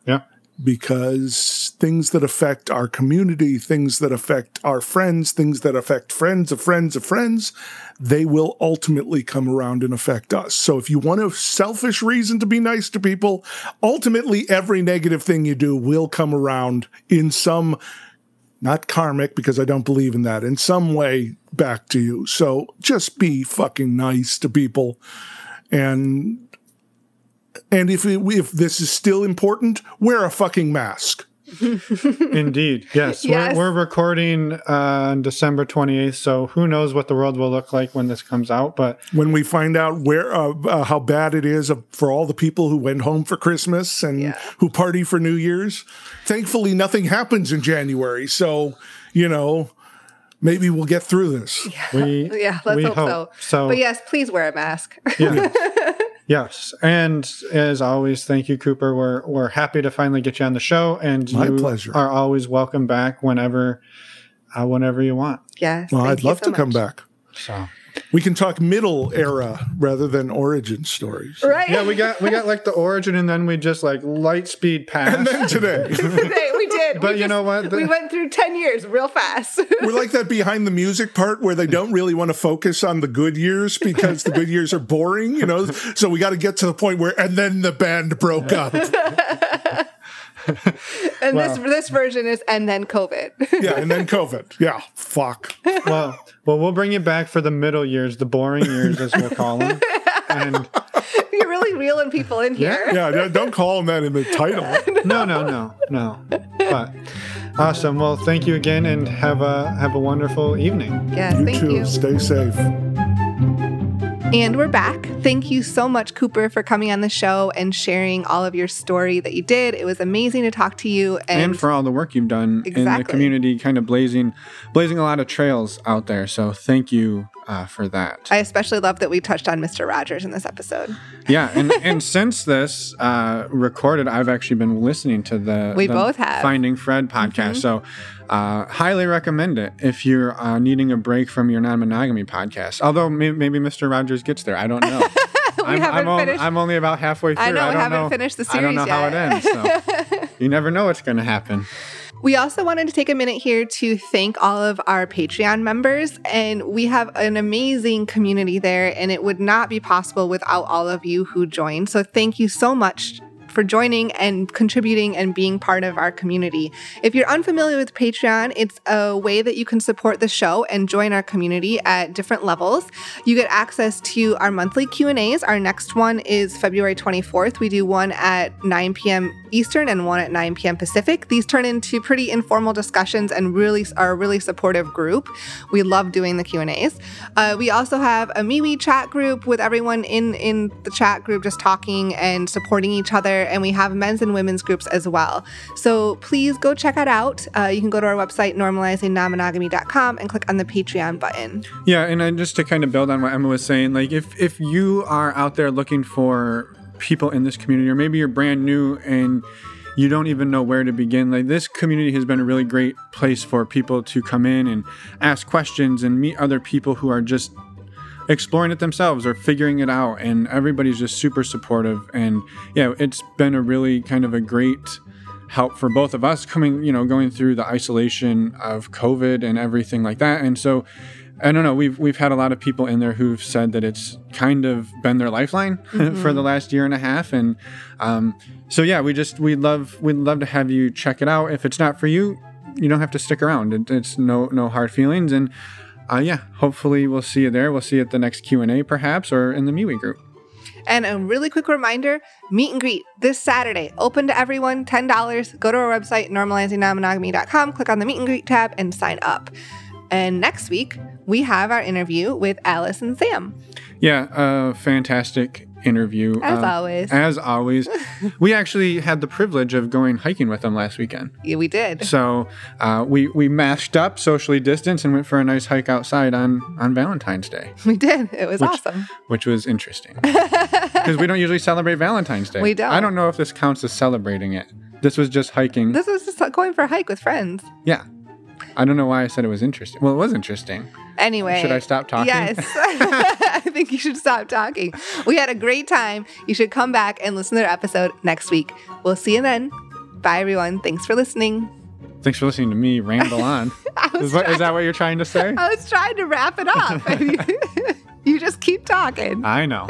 Yeah. because things that affect our community, things that affect our friends, things that affect friends of friends of friends, they will ultimately come around and affect us. So if you want a selfish reason to be nice to people, ultimately every negative thing you do will come around in some not karmic because I don't believe in that, in some way back to you. So just be fucking nice to people and and if if this is still important, wear a fucking mask. Indeed. Yes. Yes. We're, we're recording uh, on December 28th. So who knows what the world will look like when this comes out. But When we find out where uh, uh, how bad it is for all the people who went home for Christmas and Yeah. who party for New Year's, thankfully nothing happens in January. So you know, maybe we'll get through this. we, [laughs] Yeah, let's we hope, so. So, But yes, please wear a mask. yeah. [laughs] yes. And as always, thank you, Cooper. We're, we're happy to finally get you on the show. And My you pleasure. are always welcome back whenever, uh, whenever you want. yes. Well, thank I'd you love so to come back. So We can talk middle era rather than origin stories. Right. yeah, we got, we got like the origin and then we just like light speed pass. And then today. [laughs] [laughs] Today we did. But We you know what? [laughs] we went through 10 years real fast. [laughs] We're like that behind the music part where they don't really want to focus on the good years because the good years are boring, you know. So we got to get to the point where, and then the band broke up. [laughs] and Wow. this this version is and then COVID. Yeah, and then COVID. Yeah, fuck. well, well, we'll bring you back for the middle years, the boring years, as we'll call them. And [laughs] You're really reeling people in here. Yeah, don't- don't call them that in the title. [laughs] no, no, no, no. But awesome. Well, thank you again, and have a have a wonderful evening. Yes, You thank too. you. Stay safe. And we're back. Thank you so much, Cooper, for coming on the show and sharing all of your story that you did. It was amazing to talk to you. And, And for all the work you've done in the community, kind of blazing, blazing a lot of trails out there. So thank you uh, for that. I especially love that we touched on Mr. Rogers in this episode. Yeah, and [laughs] and since this uh, recorded, I've actually been listening to the We the both have. Mm-hmm. Finding Fred podcast. So, uh, highly recommend it if you're uh, needing a break from your non-monogamy podcast. Although may- maybe Mr. Rogers gets there, I don't know. [laughs] I'm, I'm, on- I'm only about halfway through. I know, we don't haven't know- finished the series. I don't know series how it ends. So. you never know what's going to happen. We also wanted to take a minute here to thank all of our Patreon members. And we have an amazing community there, and it would not be possible without all of you who joined. So thank you so much for joining and contributing and being part of our community. If you're unfamiliar with Patreon, it's a way that you can support the show and join our community at different levels. You get access to our monthly Q&As. Our next one is February 24th. We do one at 9 p.m. Eastern and one at 9 p.m. Pacific. These turn into pretty informal discussions and really are a really supportive group. We love doing the Q&As. Uh, we also have a MeWe chat group with everyone in in the chat group just talking and supporting each other and we have men's and women's groups as well. So please go check it out. Uh, you can go to our website normalizingnonmonogamy.com and click on the Patreon button. Yeah, and I, just to kind of build on what Emma was saying, like if if you are out there looking for people in this community, or maybe you're brand new and you don't even know where to begin, like this community has been a really great place for people to come in and ask questions and meet other people who are just exploring it themselves or figuring it out and everybody's just super supportive and yeah it's been a really kind of a great help for both of us coming you know going through the isolation of covid and everything like that and so I don't know. We've we've had a lot of people in there who've said that it's kind of been their lifeline [laughs] for the last year and a half, and um, so yeah, we just we love we'd love to have you check it out. If it's not for you, you don't have to stick around. It, it's no no hard feelings, and uh, yeah, hopefully we'll see you there. We'll see you at the next Q and A, perhaps, or in the MeWe group. And a really quick reminder meet and greet this Saturday, open to everyone, $10. Go to our website, normalizingnonmonogamy.com, click on the meet and greet tab, and sign up. And next week, we have our interview with Alice and Sam. Yeah, uh, fantastic interview. As Um, always. As always. [laughs] we actually had the privilege of going hiking with them last weekend. Yeah, we did. So uh, we we mashed up, socially distanced, and went for a nice hike outside on on Valentine's Day, [laughs] We did. It was Which- awesome. which was interesting [laughs] because we don't usually celebrate Valentine's Day. We don't. I don't know if this counts as celebrating it. This was just hiking. This was just going for a hike with friends. yeah. I don't know why I said it was interesting. Well, it was interesting. Anyway. Should I stop talking? Yes. I [laughs] think you should stop talking. We had a great time. You should come back and listen to their episode next week. We'll see you then. Bye, everyone. Thanks for listening. Thanks for listening to me ramble on. [laughs] Is, trying, is that what you're trying to say? I was trying to wrap it up. [laughs] you just keep talking. I know.